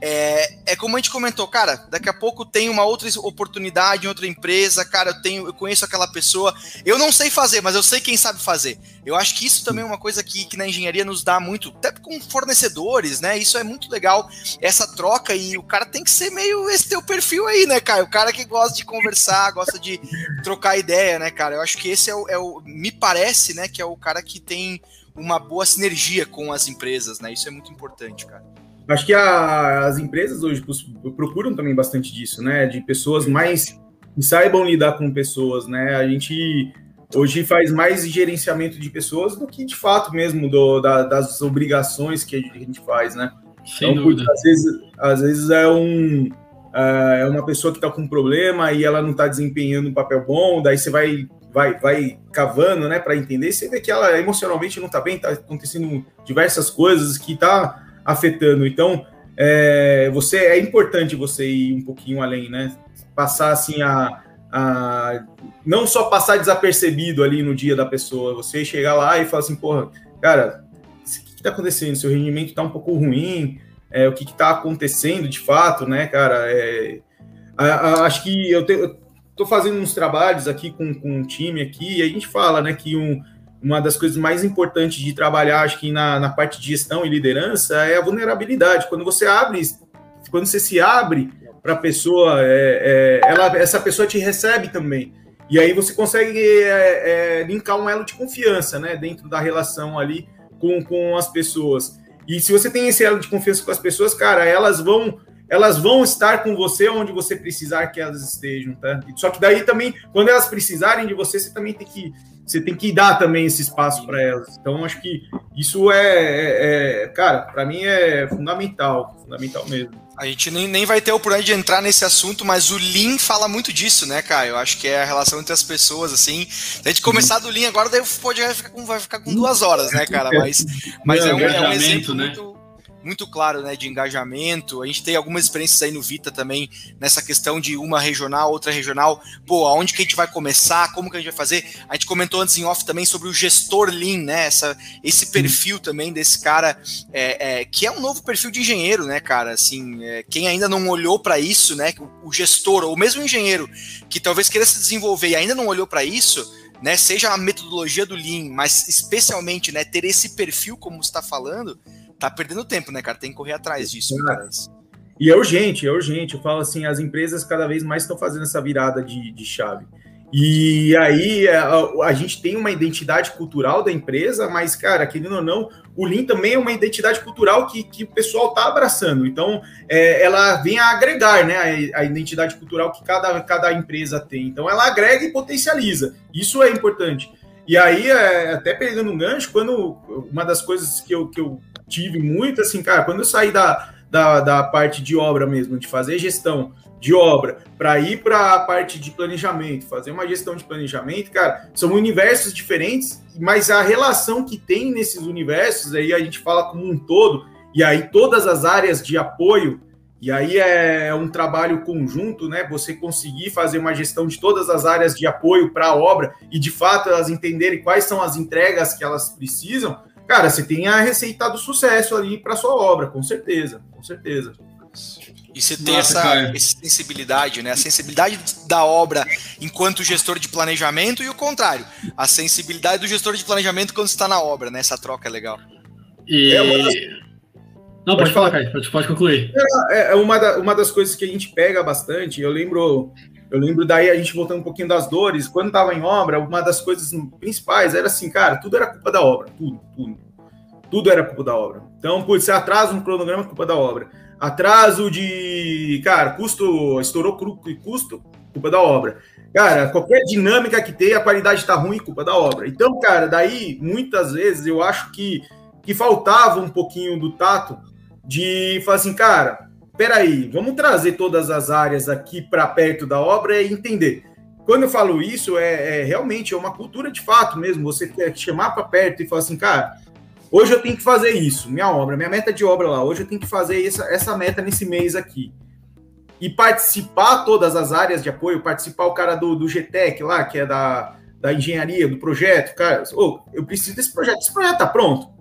é, é como a gente comentou, cara, daqui a pouco tem uma outra oportunidade em outra empresa, cara, eu tenho, eu conheço aquela pessoa, eu não sei fazer, mas eu sei quem sabe fazer. Eu acho que isso também é uma coisa que, que na engenharia nos dá muito, até com fornecedores, né? Isso é muito legal, essa troca, e o cara tem que ser meio esse teu perfil aí, né, cara? O cara que gosta de conversar, gosta de trocar ideia, né, cara? Eu acho que esse é o, é o me parece, né, que é o cara que tem uma boa sinergia com as empresas, né? Isso é muito importante, cara. Acho que a, as empresas hoje procuram também bastante disso, né? De pessoas mais que saibam lidar com pessoas, né? A gente hoje faz mais gerenciamento de pessoas do que de fato mesmo do, da, das obrigações que a gente faz, né? Sem então, dúvida. Às vezes, às vezes é um é uma pessoa que está com um problema e ela não está desempenhando um papel bom, daí você vai vai vai cavando, né, para entender, você vê que ela emocionalmente não está bem, está acontecendo diversas coisas que está afetando. Então, é, você é importante você ir um pouquinho além, né? Passar assim a, a não só passar desapercebido ali no dia da pessoa, você chegar lá e falar assim, porra, cara, o que está acontecendo? Seu rendimento está um pouco ruim, é, o que está acontecendo de fato, né, cara? É, a, a, acho que eu, te, eu tô fazendo uns trabalhos aqui com, com um time aqui e a gente fala, né, que um, uma das coisas mais importantes de trabalhar, acho que na, na parte de gestão e liderança, é a vulnerabilidade. Quando você abre, quando você se abre para a pessoa, é, é, ela, essa pessoa te recebe também. E aí você consegue é, é, linkar um elo de confiança, né, dentro da relação ali com, com as pessoas. E se você tem esse elo de confiança com as pessoas, cara, elas vão elas vão estar com você onde você precisar que elas estejam, tá? Só que daí também, quando elas precisarem de você, você também tem que você tem que dar também esse espaço para elas. Então, acho que isso é, é, é cara, para mim é fundamental, fundamental mesmo. A gente nem, nem vai ter o oportunidade de entrar nesse assunto, mas o Lean fala muito disso, né, cara? Eu acho que é a relação entre as pessoas, assim. Se a gente começar do Lean agora, daí o podcast vai ficar com, vai ficar com duas horas, né, cara? Mas, mas é, um, é um exemplo né? muito muito claro, né, de engajamento. A gente tem algumas experiências aí no Vita também nessa questão de uma regional, outra regional. Pô, aonde que a gente vai começar? Como que a gente vai fazer? A gente comentou antes em off também sobre o gestor Lean, né? Essa, esse perfil também desse cara é, é, que é um novo perfil de engenheiro, né, cara? Assim, é, quem ainda não olhou para isso, né? O gestor ou mesmo o engenheiro que talvez queira se desenvolver e ainda não olhou para isso. Né, seja a metodologia do Lean, mas especialmente né, ter esse perfil, como você está falando, tá perdendo tempo, né, cara? Tem que correr atrás disso, cara. E é urgente, é urgente. Eu falo assim, as empresas cada vez mais estão fazendo essa virada de, de chave. E aí a, é, a, gente tem uma identidade cultural da empresa, mas, cara, querendo ou não, o Lean também é uma identidade cultural que, que o pessoal está abraçando. Então, é, ela vem a agregar né, a, a, identidade cultural que cada, cada empresa tem. Então, ela agrega e potencializa. Isso é importante. E aí, é, até pegando um gancho, quando uma das coisas que eu, que eu tive muito, assim, cara, quando eu saí da, da, da parte de obra mesmo, de fazer gestão de obra, para ir para a parte de planejamento, fazer uma gestão de planejamento, cara, são universos diferentes, mas a relação que tem nesses universos, aí a gente fala como um todo, e aí todas as áreas de apoio, e aí é um trabalho conjunto, né? Você conseguir fazer uma gestão de todas as áreas de apoio para a obra e de fato elas entenderem quais são as entregas que elas precisam, cara, você tem a receita do sucesso ali para sua obra, com certeza, com certeza. E você tem Nossa, essa, essa, sensibilidade, né? A sensibilidade da obra enquanto gestor de planejamento e o contrário, a sensibilidade do gestor de planejamento quando está na obra, né? Essa troca é legal. E... É uma das... Não, pode, pode falar, Caio, pode, pode concluir. É, é uma, da, uma das coisas que a gente pega bastante. Eu lembro, eu lembro daí a gente voltando um pouquinho das dores. Quando estava em obra, uma das coisas principais era assim, cara, tudo era culpa da obra, tudo, tudo. Tudo era culpa da obra. Então, putz, você atrasa um cronograma, culpa da obra. Atraso de, cara, custo, estourou custo, culpa da obra. Cara, qualquer dinâmica que tem, a qualidade está ruim, culpa da obra. Então, cara, daí, muitas vezes, eu acho que, que faltava um pouquinho do tato de falar assim, cara, peraí, vamos trazer todas as áreas aqui para perto da obra e entender. Quando eu falo isso, é, é, realmente é uma cultura de fato mesmo. Você quer chamar para perto e falar assim, cara, hoje eu tenho que fazer isso, minha obra, minha meta de obra lá, hoje eu tenho que fazer essa, essa meta nesse mês aqui. E participar todas as áreas de apoio, participar o cara do, do GTEC lá, que é da, da engenharia, do projeto, cara, oh, eu preciso desse projeto, esse projeto tá pronto.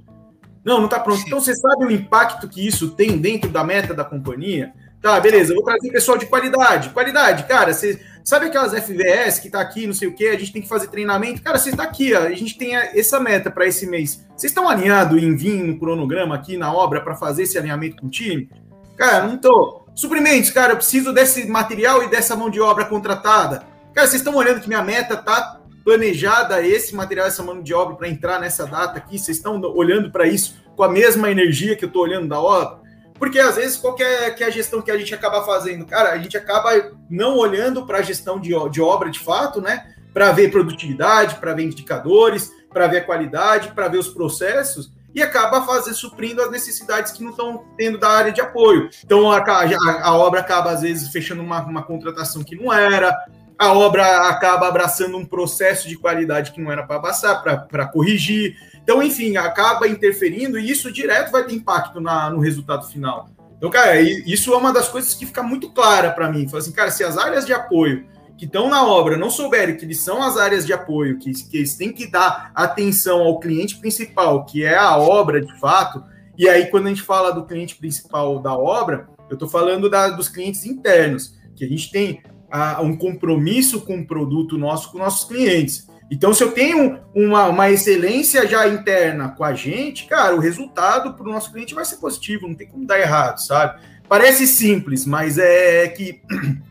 Não, não está pronto. Então você sabe o impacto que isso tem dentro da meta da companhia? Tá, beleza, eu vou trazer pessoal de qualidade. Qualidade, cara, você sabe aquelas FVS que tá aqui, não sei o que, a gente tem que fazer treinamento. Cara, você está aqui, ó, a gente tem essa meta para esse mês. Vocês estão alinhados em vir no cronograma aqui na obra para fazer esse alinhamento com o time? Cara, não tô. Suprimentos, cara, eu preciso desse material e dessa mão de obra contratada. Cara, vocês estão olhando que minha meta tá planejada esse material, essa mão de obra para entrar nessa data aqui? Vocês estão olhando para isso com a mesma energia que eu estou olhando da obra? Porque às vezes qualquer que é a gestão que a gente acaba fazendo, cara, a gente acaba não olhando para a gestão de, de obra de fato, né? Para ver produtividade, para ver indicadores, para ver a qualidade, para ver os processos e acaba fazendo suprindo as necessidades que não estão tendo da área de apoio. Então a, a, a obra acaba às vezes fechando uma, uma contratação que não era, a obra acaba abraçando um processo de qualidade que não era para passar, para corrigir. Então, enfim, acaba interferindo e isso direto vai ter impacto na, no resultado final. Então, cara, isso é uma das coisas que fica muito clara para mim. Fala assim, cara, se as áreas de apoio que estão na obra não souberem que eles são as áreas de apoio, que, que eles têm que dar atenção ao cliente principal, que é a obra de fato, e aí quando a gente fala do cliente principal da obra, eu estou falando da, dos clientes internos, que a gente tem a, um compromisso com o produto nosso, com nossos clientes. Então, se eu tenho uma, uma excelência já interna com a gente, cara, o resultado para o nosso cliente vai ser positivo, não tem como dar errado, sabe? parece simples, mas é que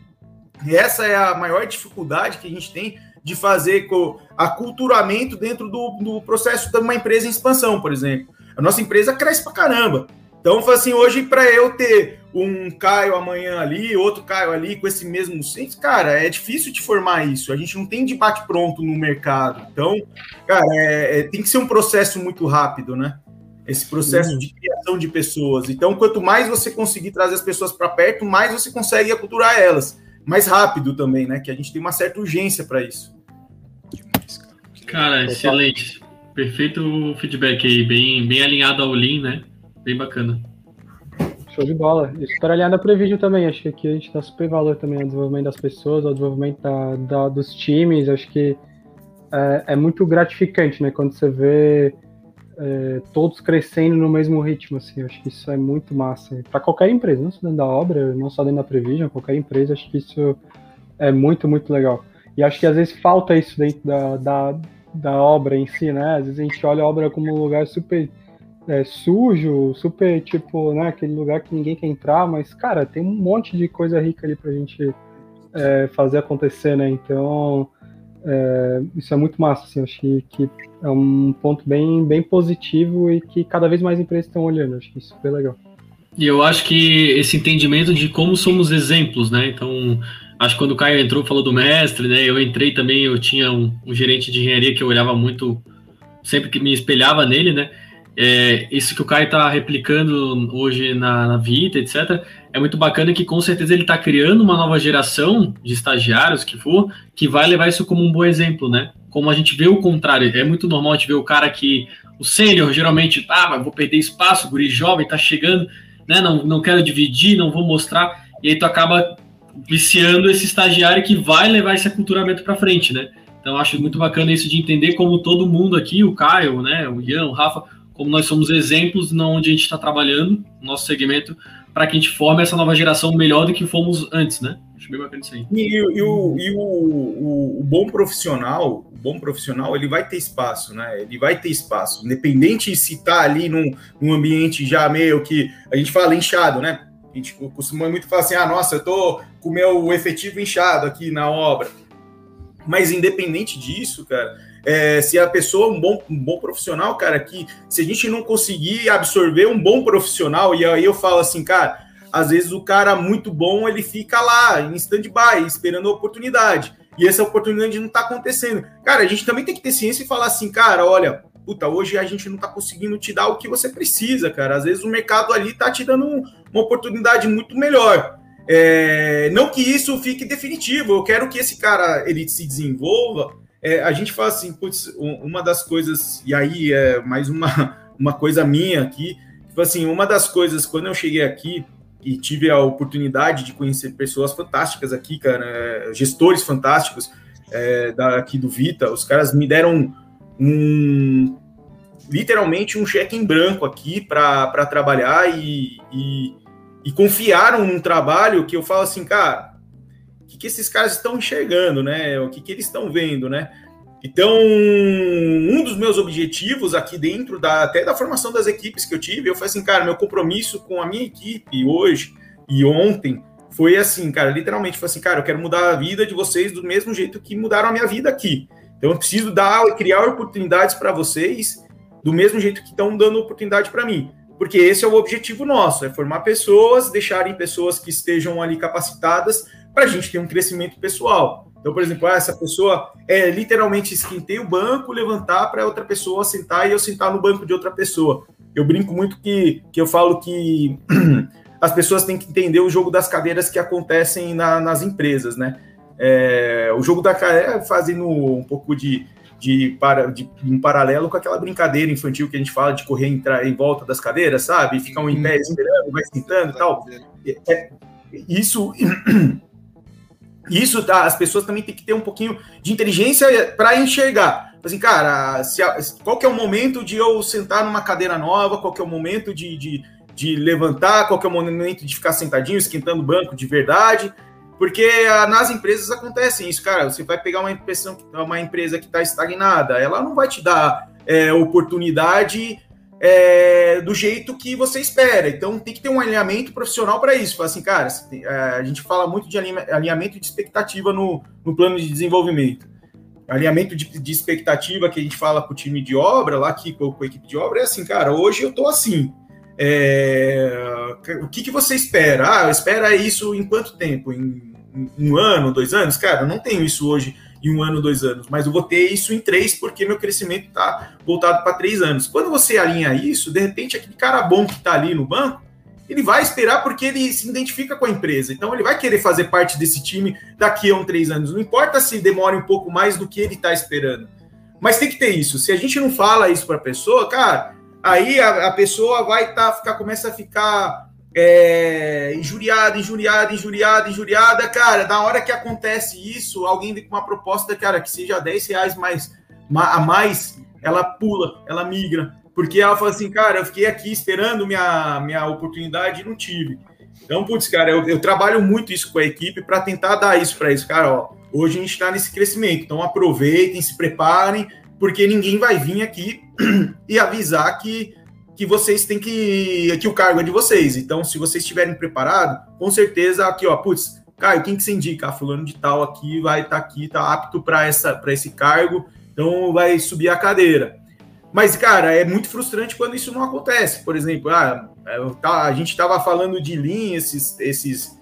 essa é a maior dificuldade que a gente tem de fazer aculturamento dentro do, do processo de uma empresa em expansão, por exemplo. A nossa empresa cresce pra caramba. Então, assim, hoje, para eu ter um Caio amanhã ali, outro Caio ali, com esse mesmo senso, cara, é difícil de formar isso. A gente não tem debate pronto no mercado. Então, cara, é, é, tem que ser um processo muito rápido, né? Esse processo uhum. de criação de pessoas. Então, quanto mais você conseguir trazer as pessoas para perto, mais você consegue aculturar elas. Mais rápido também, né? Que a gente tem uma certa urgência para isso. Cara, excelente. Perfeito feedback aí, bem, bem alinhado ao Lean, né? Bem bacana. Show de bola. Super alinhado a Prevision também. Acho que aqui a gente dá super valor também ao desenvolvimento das pessoas, ao desenvolvimento da, da dos times. Acho que é, é, muito gratificante, né? Quando você vê é, todos crescendo no mesmo ritmo, assim. Acho que isso é muito massa. Para qualquer empresa, não só dentro da obra, não só dentro da Prevision, qualquer empresa, acho que isso é muito, muito legal. E acho que às vezes falta isso dentro da, da, da obra em si, né? Às vezes a gente olha a obra como um lugar super é, sujo, super, tipo, né, aquele lugar que ninguém quer entrar, mas, cara, tem um monte de coisa rica ali pra gente é, fazer acontecer, né? Então, é, isso é muito massa, assim, acho que, que, é um ponto bem, bem positivo e que cada vez mais empresas estão olhando, acho que isso é super legal. E eu acho que esse entendimento de como somos exemplos, né? Então, acho que quando o Caio entrou, falou do mestre, né? Eu entrei também, eu tinha um, um gerente de engenharia que eu olhava muito, sempre que me espelhava nele, né? É, isso que o Caio está replicando hoje na, na Vita, etc., é muito bacana que com certeza ele está criando uma nova geração de estagiários que for, que vai levar isso como um bom exemplo, né? Como a gente vê o contrário, é muito normal a gente ver o cara que, o sênior, geralmente, ah, mas vou perder espaço, o guri jovem está chegando, né? Não, não quero dividir, não vou mostrar, e aí tu acaba viciando esse estagiário que vai levar esse aculturamento para frente, né? Então acho muito bacana isso de entender como todo mundo aqui, o Caio, né, o Ian, o Rafa, como nós somos exemplos na onde a gente está trabalhando, nosso segmento, para que a gente forme essa nova geração melhor do que fomos antes, né? Acho bem bacana isso aí. E, e, o, e o, o, o, bom profissional, o bom profissional, ele vai ter espaço, né? Ele vai ter espaço, independente se está ali num, num ambiente já meio que a gente fala inchado, né? A gente costuma muito falar assim: ah, nossa, eu tô com o meu efetivo inchado aqui na obra. Mas independente disso, cara, é, se a pessoa é um bom, um bom profissional, cara, que se a gente não conseguir absorver um bom profissional, e aí eu falo assim, cara, às vezes o cara muito bom, ele fica lá em stand-by, esperando a oportunidade. E essa oportunidade não está acontecendo. Cara, a gente também tem que ter ciência e falar assim, cara, olha, puta, hoje a gente não está conseguindo te dar o que você precisa, cara. Às vezes o mercado ali está te dando um, uma oportunidade muito melhor. É, não que isso fique definitivo, eu quero que esse cara ele se desenvolva é, a gente fala assim, putz, uma das coisas, e aí é mais uma, uma coisa minha aqui, tipo assim, uma das coisas, quando eu cheguei aqui e tive a oportunidade de conhecer pessoas fantásticas aqui, cara, é, gestores fantásticos é, daqui do Vita, os caras me deram um, literalmente um cheque em branco aqui para trabalhar e, e, e confiaram num trabalho que eu falo assim, cara, que esses caras estão enxergando, né? O que, que eles estão vendo, né? Então, um dos meus objetivos aqui dentro da até da formação das equipes que eu tive, eu falei assim, cara, meu compromisso com a minha equipe hoje e ontem foi assim, cara, literalmente foi assim, cara, eu quero mudar a vida de vocês do mesmo jeito que mudaram a minha vida aqui. Então, eu preciso dar criar oportunidades para vocês do mesmo jeito que estão dando oportunidade para mim. Porque esse é o objetivo nosso, é formar pessoas, deixarem pessoas que estejam ali capacitadas para a gente ter um crescimento pessoal. Então, por exemplo, ah, essa pessoa é literalmente esquentei o banco, levantar para outra pessoa sentar e eu sentar no banco de outra pessoa. Eu brinco muito que, que eu falo que as pessoas têm que entender o jogo das cadeiras que acontecem na, nas empresas, né? É, o jogo da cadeira, é fazendo um pouco de, de, para, de um paralelo com aquela brincadeira infantil que a gente fala de correr entrar em volta das cadeiras, sabe? Ficar um em pé esperando, vai sentando e tal. É, isso isso tá, as pessoas também têm que ter um pouquinho de inteligência para enxergar. Assim, cara, se, qual que é o momento de eu sentar numa cadeira nova, qual que é o momento de, de, de levantar, qual que é o momento de ficar sentadinho, esquentando o banco de verdade. Porque ah, nas empresas acontece isso, cara. Você vai pegar uma, impressão, uma empresa que está estagnada, ela não vai te dar é, oportunidade é, do jeito que você espera. Então tem que ter um alinhamento profissional para isso. Fala assim, cara, é, a gente fala muito de alinhamento de expectativa no, no plano de desenvolvimento. Alinhamento de, de, expectativa que a gente fala com o time de obra, lá aqui com, com a equipe de obra, é assim, cara, hoje eu tô assim. É, o que, que você espera? Ah, espera isso em quanto tempo? Em, em um ano, dois anos? Cara, eu não tenho isso hoje em um ano, dois anos, mas eu vou ter isso em três porque meu crescimento está voltado para três anos. Quando você alinha isso, de repente aquele cara bom que está ali no banco, ele vai esperar porque ele se identifica com a empresa. Então ele vai querer fazer parte desse time daqui a um três anos. Não importa se demore um pouco mais do que ele está esperando. Mas tem que ter isso. Se a gente não fala isso para a pessoa, cara, aí a, a pessoa vai tá, ficar, começa a ficar é, injuriada, injuriada, injuriada, injuriada. Cara, na hora que acontece isso, alguém vem com uma proposta, cara, que seja 10 reais mais, a mais, ela pula, ela migra. Porque ela fala assim, cara, eu fiquei aqui esperando minha, minha oportunidade e não tive. Então, putz, cara, eu, eu trabalho muito isso com a equipe para tentar dar isso para eles. Cara, ó, hoje a gente está nesse crescimento, então aproveitem, se preparem, porque ninguém vai vir aqui e avisar que que vocês têm que. que o cargo é de vocês. Então, se vocês estiverem preparados, com certeza aqui, ó, putz, Caio, quem que você indica? Ah, fulano de tal aqui vai estar tá aqui, tá apto para esse cargo, então vai subir a cadeira. Mas, cara, é muito frustrante quando isso não acontece. Por exemplo, ah, tá, a gente estava falando de Lean, esses, esses.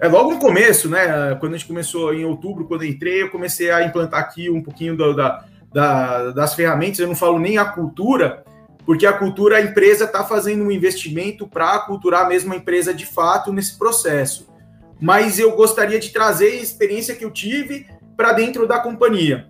É logo no começo, né? Quando a gente começou em outubro, quando eu entrei, eu comecei a implantar aqui um pouquinho da, da, das ferramentas. Eu não falo nem a cultura, porque a cultura, a empresa está fazendo um investimento para culturar mesmo a empresa de fato nesse processo. Mas eu gostaria de trazer a experiência que eu tive para dentro da companhia.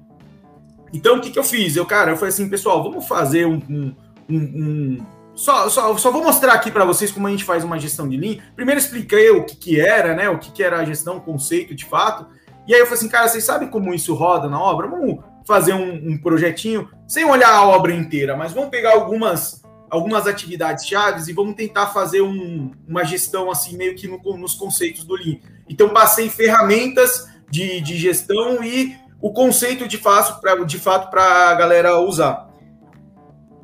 Então, o que, que eu fiz? Eu, cara, eu falei assim, pessoal, vamos fazer um. um, um, um... Só, só, só vou mostrar aqui para vocês como a gente faz uma gestão de linha. Primeiro expliquei o que, que era, né? O que, que era a gestão, o conceito de fato. E aí eu falei assim, cara, vocês sabem como isso roda na obra? Vamos fazer um, um, projetinho sem olhar a obra inteira, mas vamos pegar algumas, algumas atividades chaves e vamos tentar fazer um, uma gestão assim, meio que no, nos conceitos do Lean. Então, passei ferramentas de, de gestão e o conceito de, faço pra, de fato para a galera usar.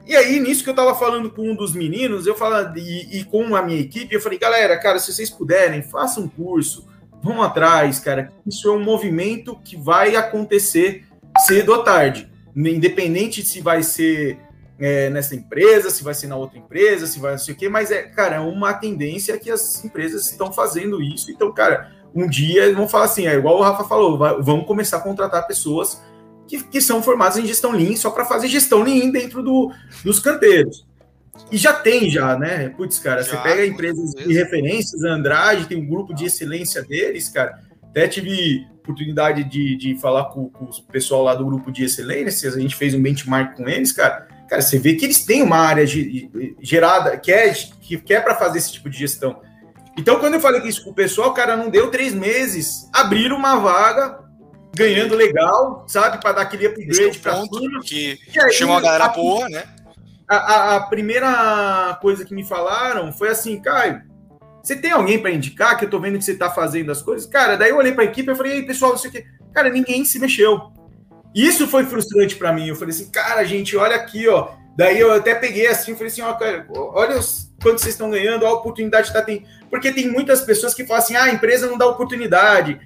E aí, nisso que eu estava falando com um dos meninos, eu falo, e, e, com a minha equipe, eu falei, galera, cara, se vocês puderem, façam um curso, vão atrás, cara. Isso é um movimento que vai acontecer cedo ou tarde, independente se vai ser é, nessa empresa, se vai ser na outra empresa, se vai não sei o quê, mas é, cara, é uma tendência que as empresas estão fazendo isso. Então, cara, um dia vão falar assim, é igual o Rafa falou, vai, vamos começar a contratar pessoas que, que são formadas em gestão Lean só para fazer gestão Lean dentro do, dos canteiros. E já tem, já, né? Putz, cara, já, você pega empresas de referências, a Andrade tem um grupo de excelência deles, cara. Até tive oportunidade de, de falar com, com, o pessoal lá do grupo de excelência, a gente fez um benchmark com eles, cara. Cara, você vê que eles têm uma área gerada, que é, que, é para fazer esse tipo de gestão. Então, quando eu falei isso com o pessoal, cara, não deu três meses, abriram uma vaga, ganhando legal, sabe, para dar aquele upgrade para tudo. Que aí, chamou a galera a, boa, né? A, a, a primeira coisa que me falaram foi assim, Caio, você tem alguém para indicar que eu tô vendo que você tá fazendo as coisas? Cara, daí eu olhei para a equipe e falei, ei, pessoal, não quê. Cara, ninguém se mexeu. Isso foi frustrante para mim. Eu falei assim, cara, gente, olha aqui, ó. Daí eu até peguei assim, falei assim, ó, cara, olha os, quanto vocês estão ganhando, a oportunidade tá tem. Porque tem muitas pessoas que falam assim, ah, a empresa não dá oportunidade.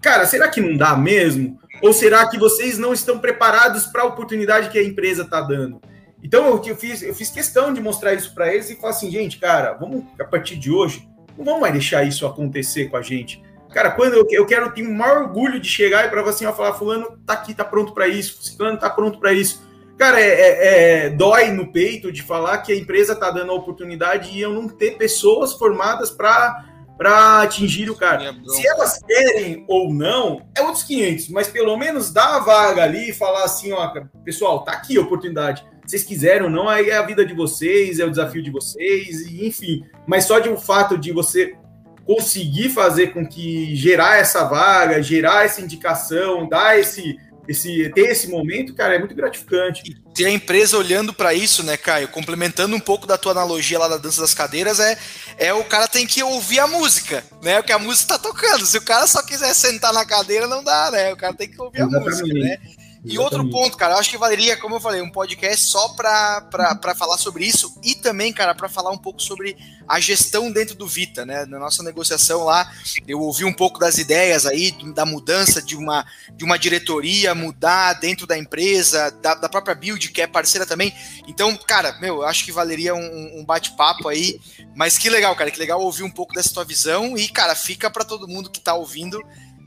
Cara, será que não dá mesmo? Ou será que vocês não estão preparados para a oportunidade que a empresa está dando? Então eu, eu, fiz, eu fiz questão de mostrar isso para eles e falar assim, gente, cara, vamos a partir de hoje não vamos mais deixar isso acontecer com a gente. Cara, quando eu, eu quero ter o maior orgulho de chegar e para você assim, falar, fulano tá aqui, tá pronto para isso, fulano tá pronto para isso. Cara, é, é, é, dói no peito de falar que a empresa tá dando a oportunidade e eu não ter pessoas formadas para para atingir o cara. Se elas querem ou não, é outros 500, mas pelo menos dá a vaga ali e falar assim, ó, pessoal, tá aqui a oportunidade vocês quiserem ou não, aí é a vida de vocês, é o desafio de vocês, e enfim. Mas só de o um fato de você conseguir fazer com que gerar essa vaga, gerar essa indicação, dar esse, esse ter esse momento, cara, é muito gratificante. Ter a empresa olhando para isso, né, Caio? Complementando um pouco da tua analogia lá da dança das cadeiras, é, é o cara tem que ouvir a música, né? O que a música tá tocando. Se o cara só quiser sentar na cadeira, não dá, né? O cara tem que ouvir Exatamente. a música, né? E outro ponto, cara, eu acho que valeria, como eu falei, um podcast só para falar sobre isso e também, cara, para falar um pouco sobre a gestão dentro do Vita, né? Na nossa negociação lá, eu ouvi um pouco das ideias aí, da mudança de uma, de uma diretoria, mudar dentro da empresa, da, da própria Build, que é parceira também. Então, cara, meu, eu acho que valeria um, um bate-papo aí. Mas que legal, cara, que legal ouvir um pouco dessa tua visão e, cara, fica para todo mundo que tá ouvindo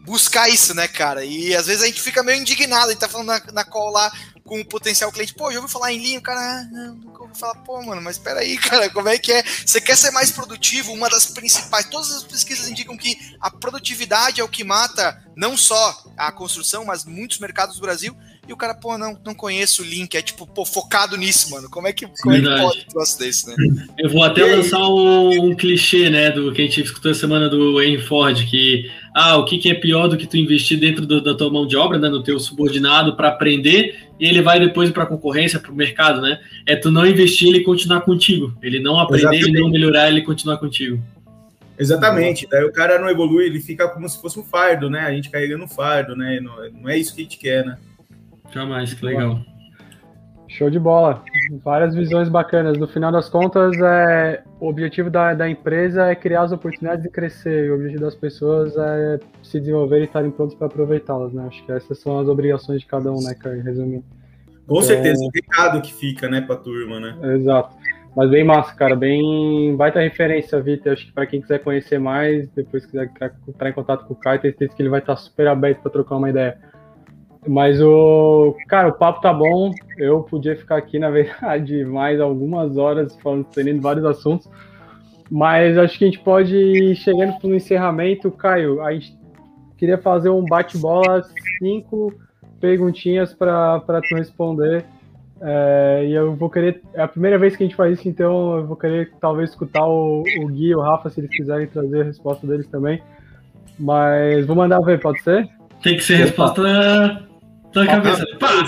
buscar isso, né, cara? E às vezes a gente fica meio indignado, a gente tá falando na, na call lá com o potencial cliente, pô, já ouviu falar em linha? O cara, ah, não, nunca ouvi falar, pô, mano, mas peraí, cara, como é que é? Você quer ser mais produtivo? Uma das principais, todas as pesquisas indicam que a produtividade é o que mata não só a construção, mas muitos mercados do Brasil. E o cara, pô, não, não conheço o link, é tipo, pô, focado nisso, mano. Como é que, como é que pode um troço desse, né? Eu vou até lançar um, um, clichê, né, do que a gente escutou a semana do Henry Ford, que, ah, o que, que é pior do que tu investir dentro do, da tua mão de obra, né, no teu subordinado para aprender, e ele vai depois para concorrência, para o mercado, né? É tu não investir ele continuar contigo. Ele não aprender, Exatamente. ele não melhorar, ele continuar contigo. Exatamente. Daí o cara não evolui, ele fica como se fosse um fardo, né? A gente carregando um fardo, né? Não, não é isso que a gente quer, né? Jamais, que legal. Show de bola. Várias visões bacanas. No final das contas, é, o objetivo da, da empresa é criar as oportunidades de crescer. O objetivo das pessoas é se desenvolver e estarem prontos para aproveitá-las, né? Acho que essas são as obrigações de cada um, né, Caio? Resumindo. Com então, certeza, o recado que fica, né, para a turma, né? Exato. Mas bem massa, cara. Bem. Vai ter referência, Vitor. Acho que para quem quiser conhecer mais, depois quiser entrar em contato com o Caio, tem certeza que ele vai estar super aberto para trocar uma ideia. Mas o. Cara, o papo tá bom. Eu podia ficar aqui, na verdade, mais algumas horas falando, tendo vários assuntos. Mas acho que a gente pode ir chegando para encerramento. Caio, a gente queria fazer um bate-bola, cinco perguntinhas para tu responder. É, e eu vou querer. É a primeira vez que a gente faz isso, então eu vou querer talvez escutar o, o Gui e o Rafa, se eles quiserem trazer a resposta deles também. Mas vou mandar ver, pode ser? Tem que ser resposta na cabeça. Pá!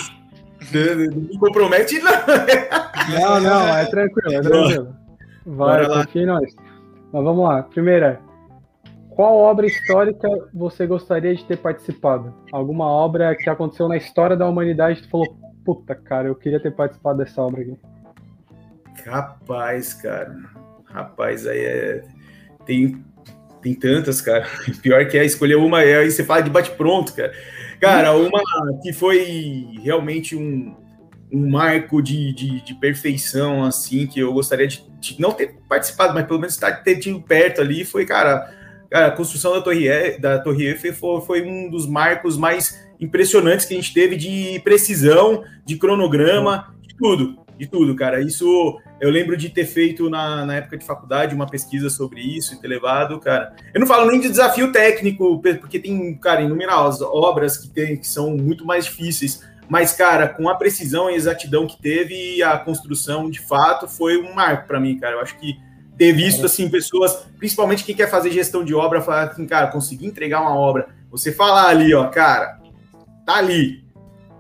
Não me compromete, não. Não, não, é tranquilo, é tranquilo. Vai, confia em nós. Mas vamos lá. Primeira, qual obra histórica você gostaria de ter participado? Alguma obra que aconteceu na história da humanidade e tu falou, puta, cara, eu queria ter participado dessa obra aqui. Rapaz, cara. Rapaz, aí é. Tem, tem tantas, cara. Pior que é escolher uma, aí você fala de bate-pronto, cara. Cara, uma que foi realmente um, um marco de, de, de, perfeição, assim, que eu gostaria de, de, não ter participado, mas pelo menos estar, ter tido perto ali, foi, cara, cara a construção da Torre, e, da Torre Eiffel foi, foi um dos marcos mais impressionantes que a gente teve de precisão, de cronograma, de tudo, de tudo, cara. Isso eu lembro de ter feito na, na época de faculdade uma pesquisa sobre isso e ter levado, cara. Eu não falo nem de desafio técnico, porque tem, cara, inúmeras obras que, tem, que são muito mais difíceis. Mas, cara, com a precisão e exatidão que teve, a construção de fato foi um marco para mim, cara. Eu acho que ter visto, assim, pessoas, principalmente quem quer fazer gestão de obra, falar assim, cara, conseguir entregar uma obra. Você falar ali, ó, cara, tá ali.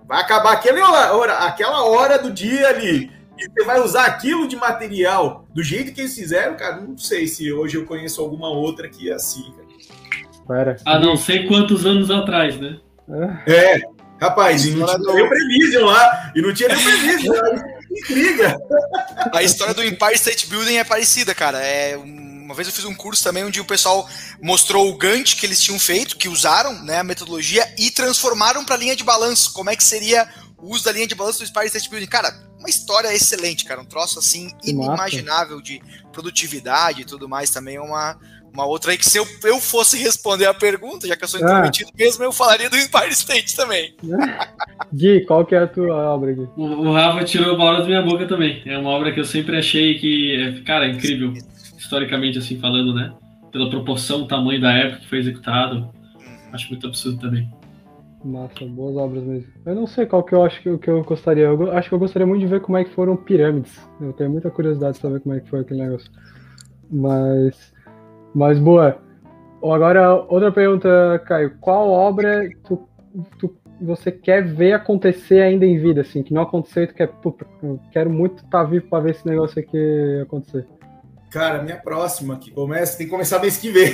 Vai acabar aquela hora, aquela hora do dia ali e você vai usar aquilo de material do jeito que eles fizeram, cara, não sei se hoje eu conheço alguma outra que é assim, cara. A não sei quantos anos atrás, né? É, rapaz, e não tinha nem previsão lá, e não tinha nem previsão, intriga. A história do Empire State Building é parecida, cara, é uma vez eu fiz um curso também onde o pessoal mostrou o Gantt que eles tinham feito, que usaram né, a metodologia e transformaram para linha de balanço. Como é que seria o uso da linha de balanço do Empire State Building? Cara, uma história excelente, cara. Um troço assim inimaginável de produtividade e tudo mais também. É uma, uma outra aí que se eu, eu fosse responder a pergunta, já que eu sou intrometido ah. mesmo, eu falaria do Empire State também. Gui, qual que é a tua obra, Gui? O, o Rafa tirou uma obra da minha boca também. É uma obra que eu sempre achei que, cara, é incrível, historicamente assim falando, né? Pela proporção, tamanho da época que foi executado. Uhum. Acho muito absurdo também. Massa, boas obras mesmo. Eu não sei qual que eu acho que, que eu gostaria. Eu acho que eu gostaria muito de ver como é que foram pirâmides. Eu tenho muita curiosidade de saber como é que foi aquele negócio. Mas. Mas boa. Agora, outra pergunta, Caio. Qual obra tu, tu, você quer ver acontecer ainda em vida, assim, que não aconteceu e tu quer, puta, eu quero muito estar tá vivo para ver esse negócio aqui acontecer? Cara, minha próxima que começa, tem que começar mês que vem.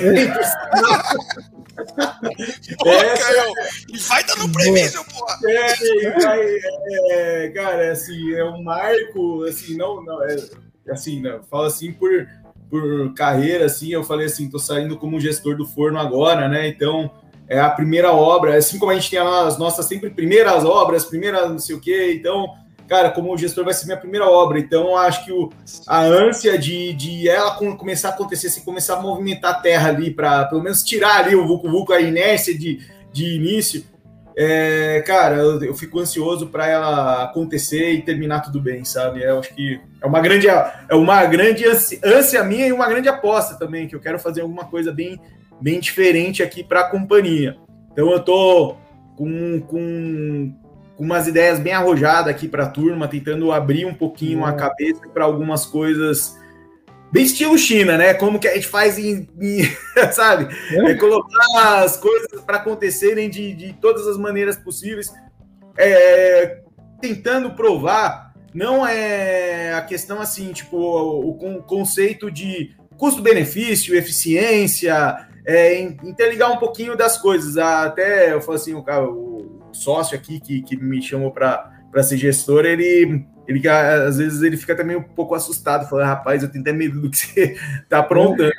porra, Caio, e vai dando previsão, porra. É, vai, é, cara, assim, é um marco, assim, não, não é, assim, não, falo assim por, por carreira, assim, eu falei assim, tô saindo como gestor do forno agora, né? Então, é a primeira obra, assim como a gente tem as nossas sempre primeiras obras, primeiras não sei o quê, então cara, como gestor vai ser minha primeira obra, então acho que o, a ânsia de, de ela começar a acontecer, assim, começar a movimentar a terra ali, para pelo menos tirar ali o Vucu Vucu, a inércia de, de início, é, cara, eu, eu, fico ansioso para ela acontecer e terminar tudo bem, sabe? Eu acho que é uma grande, é uma grande ânsia, minha e uma grande aposta também, que eu quero fazer alguma coisa bem, bem diferente aqui para a companhia. Então eu tô com, com com umas ideias bem arrojadas aqui para a turma, tentando abrir um pouquinho a cabeça para algumas coisas bem estilo China, né? Como que a gente faz em, em sabe? É. é colocar as coisas para acontecerem de, de todas as maneiras possíveis, é, tentando provar. Não é a questão assim, tipo, o, o conceito de custo-benefício, eficiência, é, interligar um pouquinho das coisas. Até eu falo assim, o, o sócio aqui que, que me chamou para ser gestor, ele, ele às vezes ele fica também um pouco assustado, falando, rapaz, eu tenho até medo do que você está aprontando,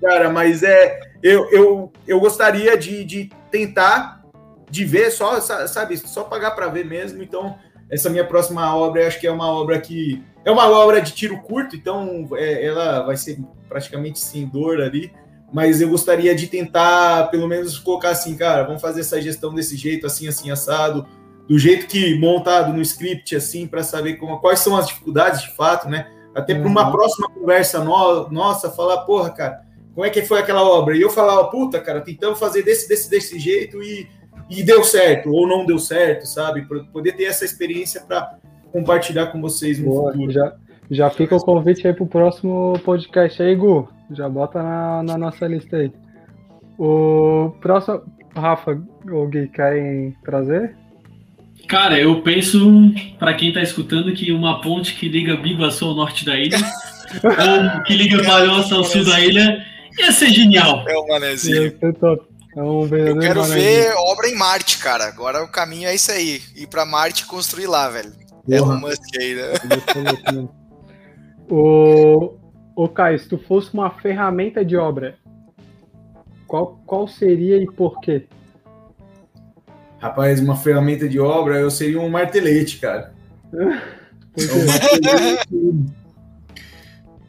cara, mas é, eu, eu, eu gostaria de, de tentar, de ver só, sabe, só pagar para ver mesmo, então essa minha próxima obra, acho que é uma obra que é uma obra de tiro curto, então é, ela vai ser praticamente sem dor ali, mas eu gostaria de tentar, pelo menos, colocar assim, cara, vamos fazer essa gestão desse jeito, assim, assim, assado, do jeito que montado no script, assim, para saber como, quais são as dificuldades de fato, né? Até para uma uhum. próxima conversa no, nossa, falar, porra, cara, como é que foi aquela obra? E eu falava, puta, cara, tentamos fazer desse, desse, desse jeito e, e deu certo, ou não deu certo, sabe? Para poder ter essa experiência para compartilhar com vocês no Boa, futuro. Já, já fica o convite aí para o próximo podcast aí, Gu. Já bota na, na nossa lista aí. O próximo. Rafa ou Gui, querem trazer? Cara, eu penso, para quem tá escutando, que uma ponte que liga Biguaçu ao norte da ilha, ou que liga Palhoça ao sul da ilha, ia ser genial. É o manezinho. É um eu quero ver obra em Marte, cara. Agora o caminho é isso aí. Ir pra Marte e construir lá, velho. É Porra. É um Musk aí, né? o, Ô, Caio, se tu fosse uma ferramenta de obra, qual, qual seria e por quê? Rapaz, uma ferramenta de obra, eu seria um martelete, cara. um martelete.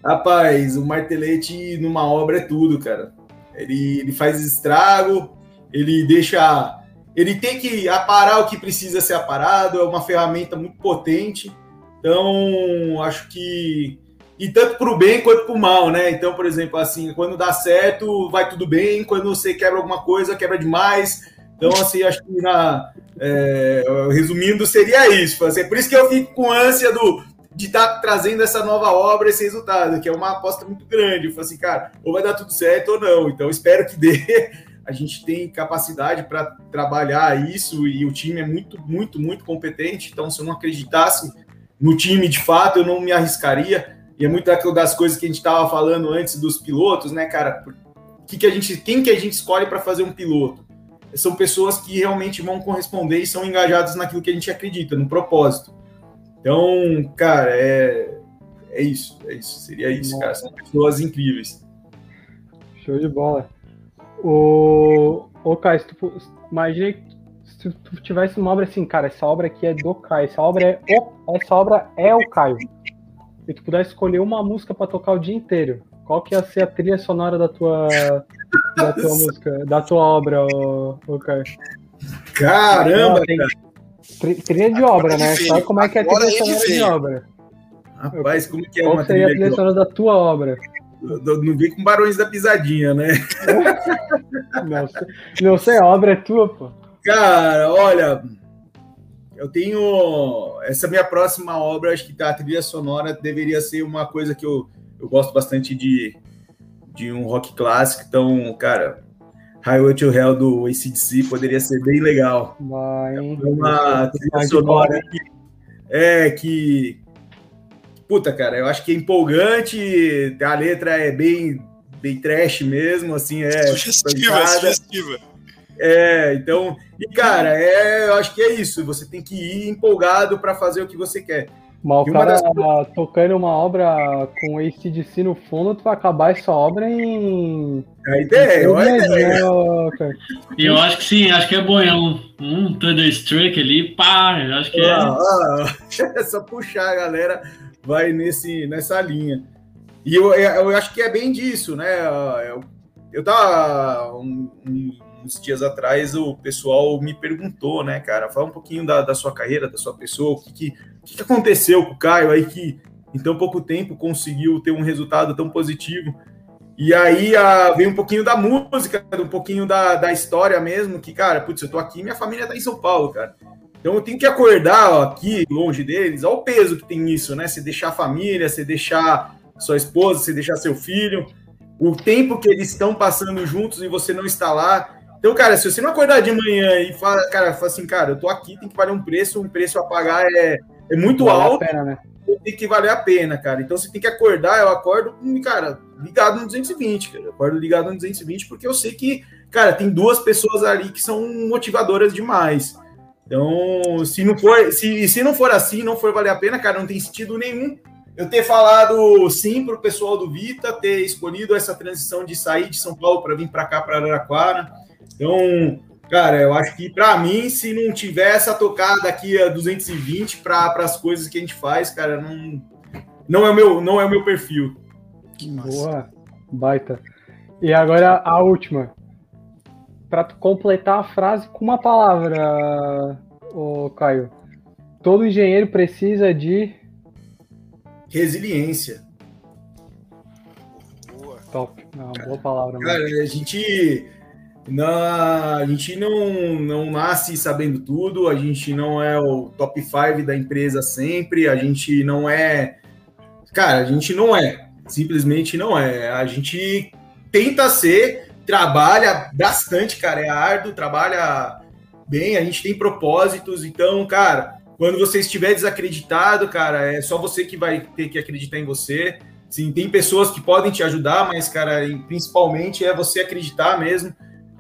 Rapaz, o martelete numa obra é tudo, cara. Ele, ele faz estrago, ele deixa. Ele tem que aparar o que precisa ser aparado, é uma ferramenta muito potente. Então, acho que e tanto para o bem quanto para o mal, né? Então, por exemplo, assim, quando dá certo, vai tudo bem, quando você quebra alguma coisa, quebra demais. Então, assim, acho que na, é, resumindo, seria isso. Assim, por isso que eu fico com ânsia do, de estar tá trazendo essa nova obra, esse resultado, que é uma aposta muito grande. Eu falo assim, cara, ou vai dar tudo certo ou não. Então, espero que dê. A gente tem capacidade para trabalhar isso e o time é muito, muito, muito competente. Então, se eu não acreditasse no time de fato, eu não me arriscaria. E é muito das coisas que a gente estava falando antes dos pilotos, né, cara? Que que a gente, quem que a gente escolhe para fazer um piloto? São pessoas que realmente vão corresponder e são engajadas naquilo que a gente acredita, no propósito. Então, cara, é, é isso, é isso, seria isso, cara. São pessoas incríveis. Show de bola. O, o Caio, se tu, imagina se tu tivesse uma obra assim, cara, essa obra aqui é do Caio, essa obra é o, essa obra é o Caio e tu pudesse escolher uma música para tocar o dia inteiro, qual que ia ser a trilha sonora da tua, da tua música, da tua obra, ô, ô Caio? Caramba! Não, tem, trilha de obra, né? Sabe como é que é a trilha sonora de obra? Rapaz, como que é qual uma seria trilha a trilha sonora da tua obra? Não vem com Barões da Pisadinha, né? não, não sei, a obra é tua, pô. Cara, olha, eu tenho. Essa minha próxima obra, acho que a trilha sonora deveria ser uma coisa que eu, eu gosto bastante de, de um rock clássico. Então, cara, Highway to Hell do ACDC poderia ser bem legal. Vai, é uma trilha sonora que, é, que, puta, cara, eu acho que é empolgante, a letra é bem, bem trash mesmo, assim, é. Sugestiva, sugestiva. É, então, e cara, é, eu acho que é isso. Você tem que ir empolgado para fazer o que você quer. Mas o cara das... tocando uma obra com ACDC no fundo, tu vai acabar essa obra em. A ideia, olha a ideia. E eu acho que sim, acho que é bom. É um, um Thunderstruck ali, pá, eu acho que é. Ah, ah, é só puxar a galera, vai nesse, nessa linha. E eu, eu acho que é bem disso, né? Eu, eu tava um, um uns dias atrás o pessoal me perguntou, né, cara, fala um pouquinho da, da sua carreira, da sua pessoa, o que, que, que aconteceu com o Caio aí que em tão pouco tempo conseguiu ter um resultado tão positivo. E aí a, veio um pouquinho da música, um pouquinho da, da história mesmo, que, cara, putz, eu tô aqui minha família tá em São Paulo, cara. Então eu tenho que acordar ó, aqui, longe deles, ao peso que tem isso, né? Você deixar a família, você deixar sua esposa, você deixar seu filho, o tempo que eles estão passando juntos e você não está lá. Então, cara, se você não acordar de manhã e fala, cara, fala assim, cara, eu tô aqui, tem que valer um preço, um preço a pagar é, é muito vale alto, pena, né? tem que valer a pena, cara. Então você tem que acordar, eu acordo, cara, ligado no 220, cara. Eu acordo ligado no 220 porque eu sei que, cara, tem duas pessoas ali que são motivadoras demais. Então, se não for, se, se não for assim, não for valer a pena, cara, não tem sentido nenhum eu ter falado sim para o pessoal do Vita, ter escolhido essa transição de sair de São Paulo para vir para cá, para Araraquara. Então, cara, eu acho que para mim, se não tiver essa tocada aqui a 220 para as coisas que a gente faz, cara, não, não, é, o meu, não é o meu perfil. Boa, baita. E agora a última. Para completar a frase com uma palavra, ô Caio. Todo engenheiro precisa de resiliência. Boa. Top. Uma boa palavra. Cara, a gente na, a gente não, não nasce sabendo tudo, a gente não é o top 5 da empresa sempre, a gente não é. Cara, a gente não é. Simplesmente não é. A gente tenta ser, trabalha bastante, cara, é árduo, trabalha bem, a gente tem propósitos, então, cara, quando você estiver desacreditado, cara, é só você que vai ter que acreditar em você. Sim, tem pessoas que podem te ajudar, mas, cara, principalmente é você acreditar mesmo.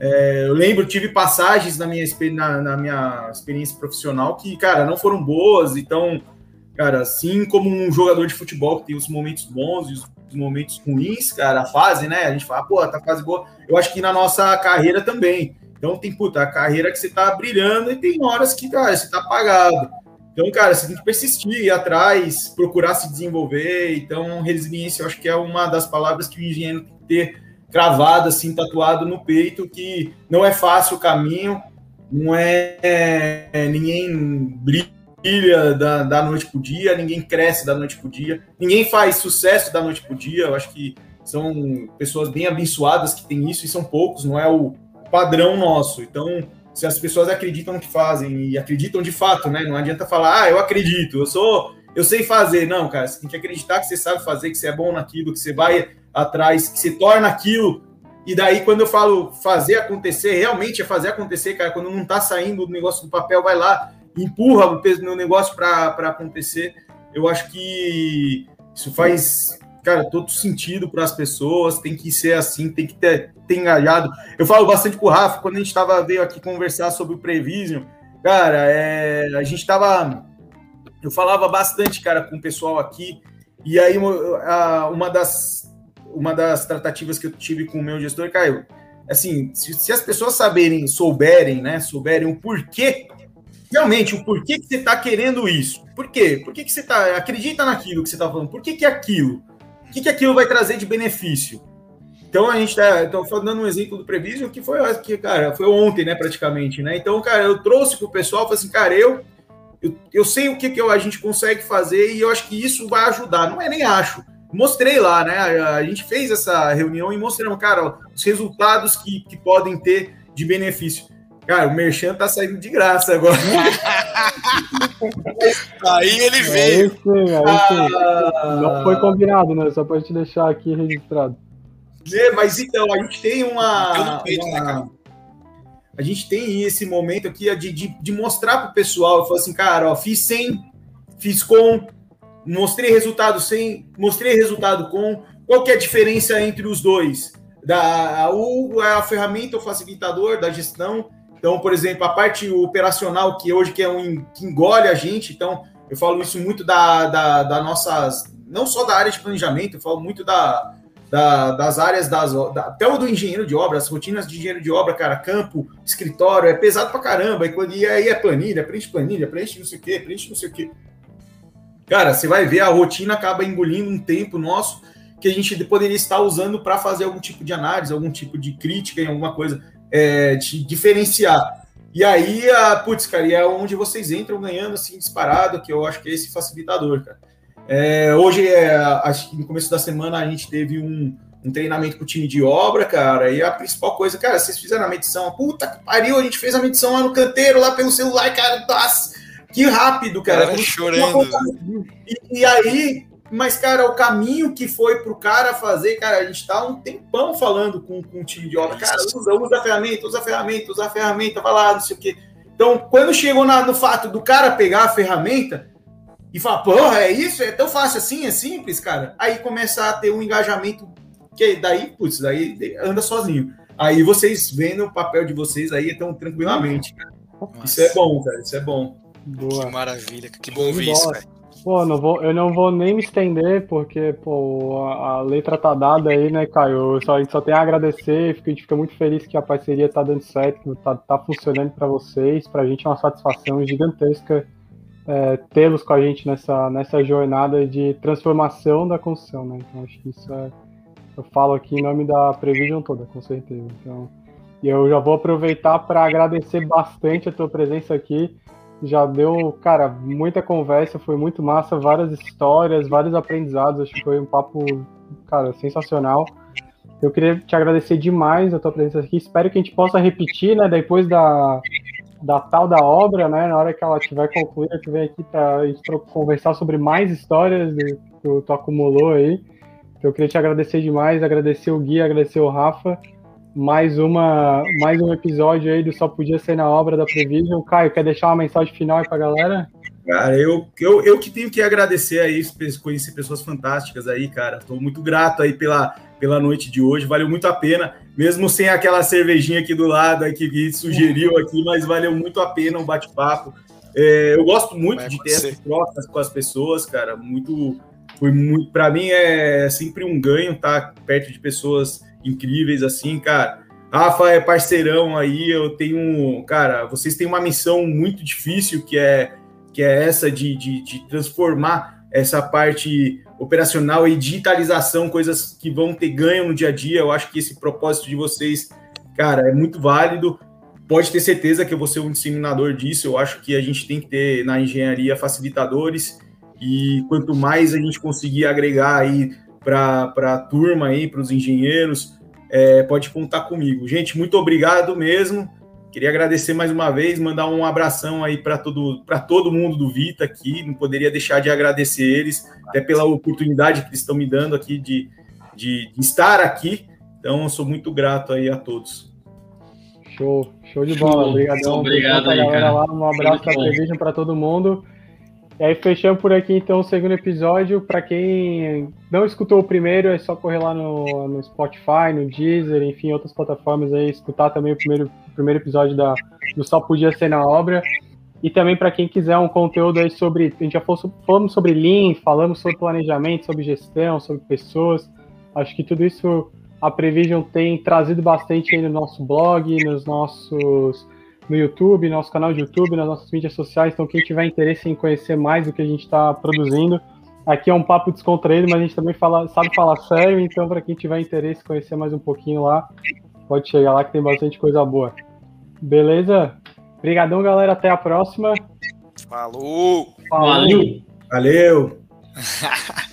É, eu lembro, tive passagens na minha, na, na, minha experiência profissional que, cara, não foram boas. Então, cara, assim como um jogador de futebol que tem os momentos bons e os momentos ruins, cara, a fase, né? A gente fala, pô, tá fase boa. Eu acho que na nossa carreira também. Então, tem, puta, a carreira que você tá brilhando e tem horas que, cara, você tá apagado. Então, cara, você tem que persistir, ir atrás, procurar se desenvolver. Então, resiliência, eu acho que é uma das palavras que o engenheiro tem que ter cravado, assim, tatuado no peito, que não é fácil o caminho, não é, é ninguém brilha da, da noite pro dia, ninguém cresce da noite pro dia, ninguém faz sucesso da noite pro dia. Eu acho que são pessoas bem abençoadas que têm isso e são poucos, não é o padrão nosso. Então, se as pessoas acreditam que fazem e acreditam de fato, né? Não adianta falar, ah, eu acredito, eu sou, eu sei fazer. Não, cara, você tem que acreditar que você sabe fazer, que você é bom naquilo, que você vai atrás, que se torna aquilo. E daí, quando eu falo fazer acontecer, realmente é fazer acontecer, cara. Quando não tá saindo do negócio do papel, vai lá, empurra o peso no negócio para acontecer. Eu acho que isso faz, cara, todo sentido para as pessoas. Tem que ser assim, tem que ter, ter engajado. Eu falo bastante com o Rafa, quando a gente tava, veio aqui conversar sobre o Prevision, cara, é, a gente tava. Eu falava bastante, cara, com o pessoal aqui. E aí, uma das uma das tratativas que eu tive com o meu gestor, Caio, assim, se, se as pessoas saberem, souberem, né, souberem o porquê, realmente, o porquê que você está querendo isso. Por quê? Por que, que você está acredita naquilo que você está falando? Por que, que é aquilo? O que, que aquilo vai trazer de benefício? Então a gente está então, dando um exemplo do Prevision que foi, que, cara, foi ontem, né, praticamente, né? Então, cara, eu trouxe para o pessoal, falei assim, cara, eu, eu, eu sei o que, que a gente consegue fazer e eu acho que isso vai ajudar. Não é nem acho mostrei lá, né? A gente fez essa reunião e mostramos, cara, os resultados que, que podem ter de benefício. Cara, o Merchan tá saindo de graça agora. aí ele veio. Aí sim, aí sim. Ah... Não foi combinado, né? Só pra te deixar aqui registrado. É, mas então, a gente tem uma. Peito, uma... Né, a gente tem esse momento aqui de, de, de mostrar pro pessoal. Eu falo assim, cara, ó, fiz 100, fiz com, mostrei resultado sem, mostrei resultado com. Qual que é a diferença entre os dois? Da, o é a ferramenta, o facilitador da gestão. Então, por exemplo, a parte operacional, que hoje que é um que engole a gente, então eu falo isso muito da, da, da nossas, não só da área de planejamento, eu falo muito da, da, das áreas das da, até o do engenheiro de obra, as rotinas de engenheiro de obra, cara, campo, escritório, é pesado pra caramba. E aí é planilha, preenche planilha, preenche não sei o quê, preenche não sei o quê. Cara, você vai ver, a rotina acaba engolindo um tempo nosso que a gente poderia estar usando para fazer algum tipo de análise, algum tipo de crítica em alguma coisa, é, de diferenciar. E aí, a, putz, cara, e é onde vocês entram ganhando assim disparado, que eu acho que é esse facilitador, cara. É, hoje, é, acho que no começo da semana, a gente teve um, um treinamento com o time de obra, cara, e a principal coisa, cara, vocês fizeram a medição, puta que pariu, a gente fez a medição lá no canteiro, lá pelo celular, cara, nossa, que rápido, cara. cara chorando. E, e, aí, mas, cara, o caminho que foi pro cara fazer, cara, a gente tá um tempão falando com, com o time de obra, cara, usa, usa a ferramenta, usa a ferramenta, usa a ferramenta, vai lá, não sei o quê. Então, quando chegou na, no fato do cara pegar a ferramenta, e fala, porra, é isso? É tão fácil assim? É simples, cara? Aí começa a ter um engajamento que daí, putz, daí anda sozinho. Aí vocês vendo o papel de vocês aí então tranquilamente. Nossa. Isso é bom, cara. Isso é bom. Boa. Que maravilha, que bom ouvir isso, velho. Pô, não vou, eu não vou nem me estender, porque, pô, a, a letra tá dada aí, né, Caio? Só, a gente só tem a agradecer, a gente fica muito feliz que a parceria tá dando certo, que tá, tá funcionando para vocês. Pra gente é uma satisfação gigantesca é, tê-los com a gente nessa, nessa jornada de transformação da construção, né? Então acho que isso é. Eu falo aqui em nome da Prevision toda, com certeza. Então, e eu já vou aproveitar para agradecer bastante a tua presença aqui. Já deu, cara, muita conversa, foi muito massa, várias histórias, vários aprendizados. Acho que foi um papo, cara, sensacional. Eu queria te agradecer demais a tua presença aqui. Espero que a gente possa repetir, né, depois da, da tal da obra, né? Na hora que ela tiver concluída, tu vem aqui para a gente conversar sobre mais histórias que tu, tu acumulou aí. Então, eu queria te agradecer demais, agradecer o Gui, agradecer o Rafa. Mais uma, mais um episódio aí do Só Podia Ser na Obra da Prevision. Caio, quer deixar uma mensagem final aí pra galera? Cara, eu, eu, eu que tenho que agradecer aí, conhecer pessoas fantásticas aí, cara. Estou muito grato aí pela, pela noite de hoje, valeu muito a pena mesmo sem aquela cervejinha aqui do lado que Gui sugeriu aqui, mas valeu muito a pena um bate-papo. É, eu gosto muito Vai de ter essas trocas com as pessoas, cara. Muito, foi muito, para mim é sempre um ganho estar perto de pessoas incríveis assim, cara. Rafa é parceirão aí, eu tenho, cara, vocês têm uma missão muito difícil que é que é essa de, de, de transformar essa parte operacional e digitalização, coisas que vão ter ganho no dia a dia. Eu acho que esse propósito de vocês, cara, é muito válido. Pode ter certeza que eu vou ser um disseminador disso. Eu acho que a gente tem que ter na engenharia facilitadores e quanto mais a gente conseguir agregar aí para a turma aí, para os engenheiros, é, pode contar comigo. Gente, muito obrigado mesmo. Queria agradecer mais uma vez, mandar um abração aí para todo, todo mundo do Vita aqui. Não poderia deixar de agradecer eles, até pela oportunidade que eles estão me dando aqui de, de, de estar aqui. Então, eu sou muito grato aí a todos. Show, show de bola. Obrigadão. Obrigado aí, cara. Lá. Um abraço da Prevision para todo mundo. E aí fechamos por aqui então o segundo episódio. Para quem não escutou o primeiro, é só correr lá no, no Spotify, no Deezer, enfim, outras plataformas aí, escutar também o primeiro, o primeiro episódio da, do Só Podia Ser na Obra. E também para quem quiser um conteúdo aí sobre. A gente já falamos sobre Lean, falamos sobre planejamento, sobre gestão, sobre pessoas. Acho que tudo isso a Prevision tem trazido bastante aí no nosso blog, nos nossos no YouTube, nosso canal de YouTube, nas nossas mídias sociais. Então, quem tiver interesse em conhecer mais do que a gente está produzindo, aqui é um papo descontraído, mas a gente também fala, sabe falar sério. Então, para quem tiver interesse em conhecer mais um pouquinho lá, pode chegar lá que tem bastante coisa boa. Beleza? Obrigadão, galera. Até a próxima. Falou! Falou. Valeu! Valeu.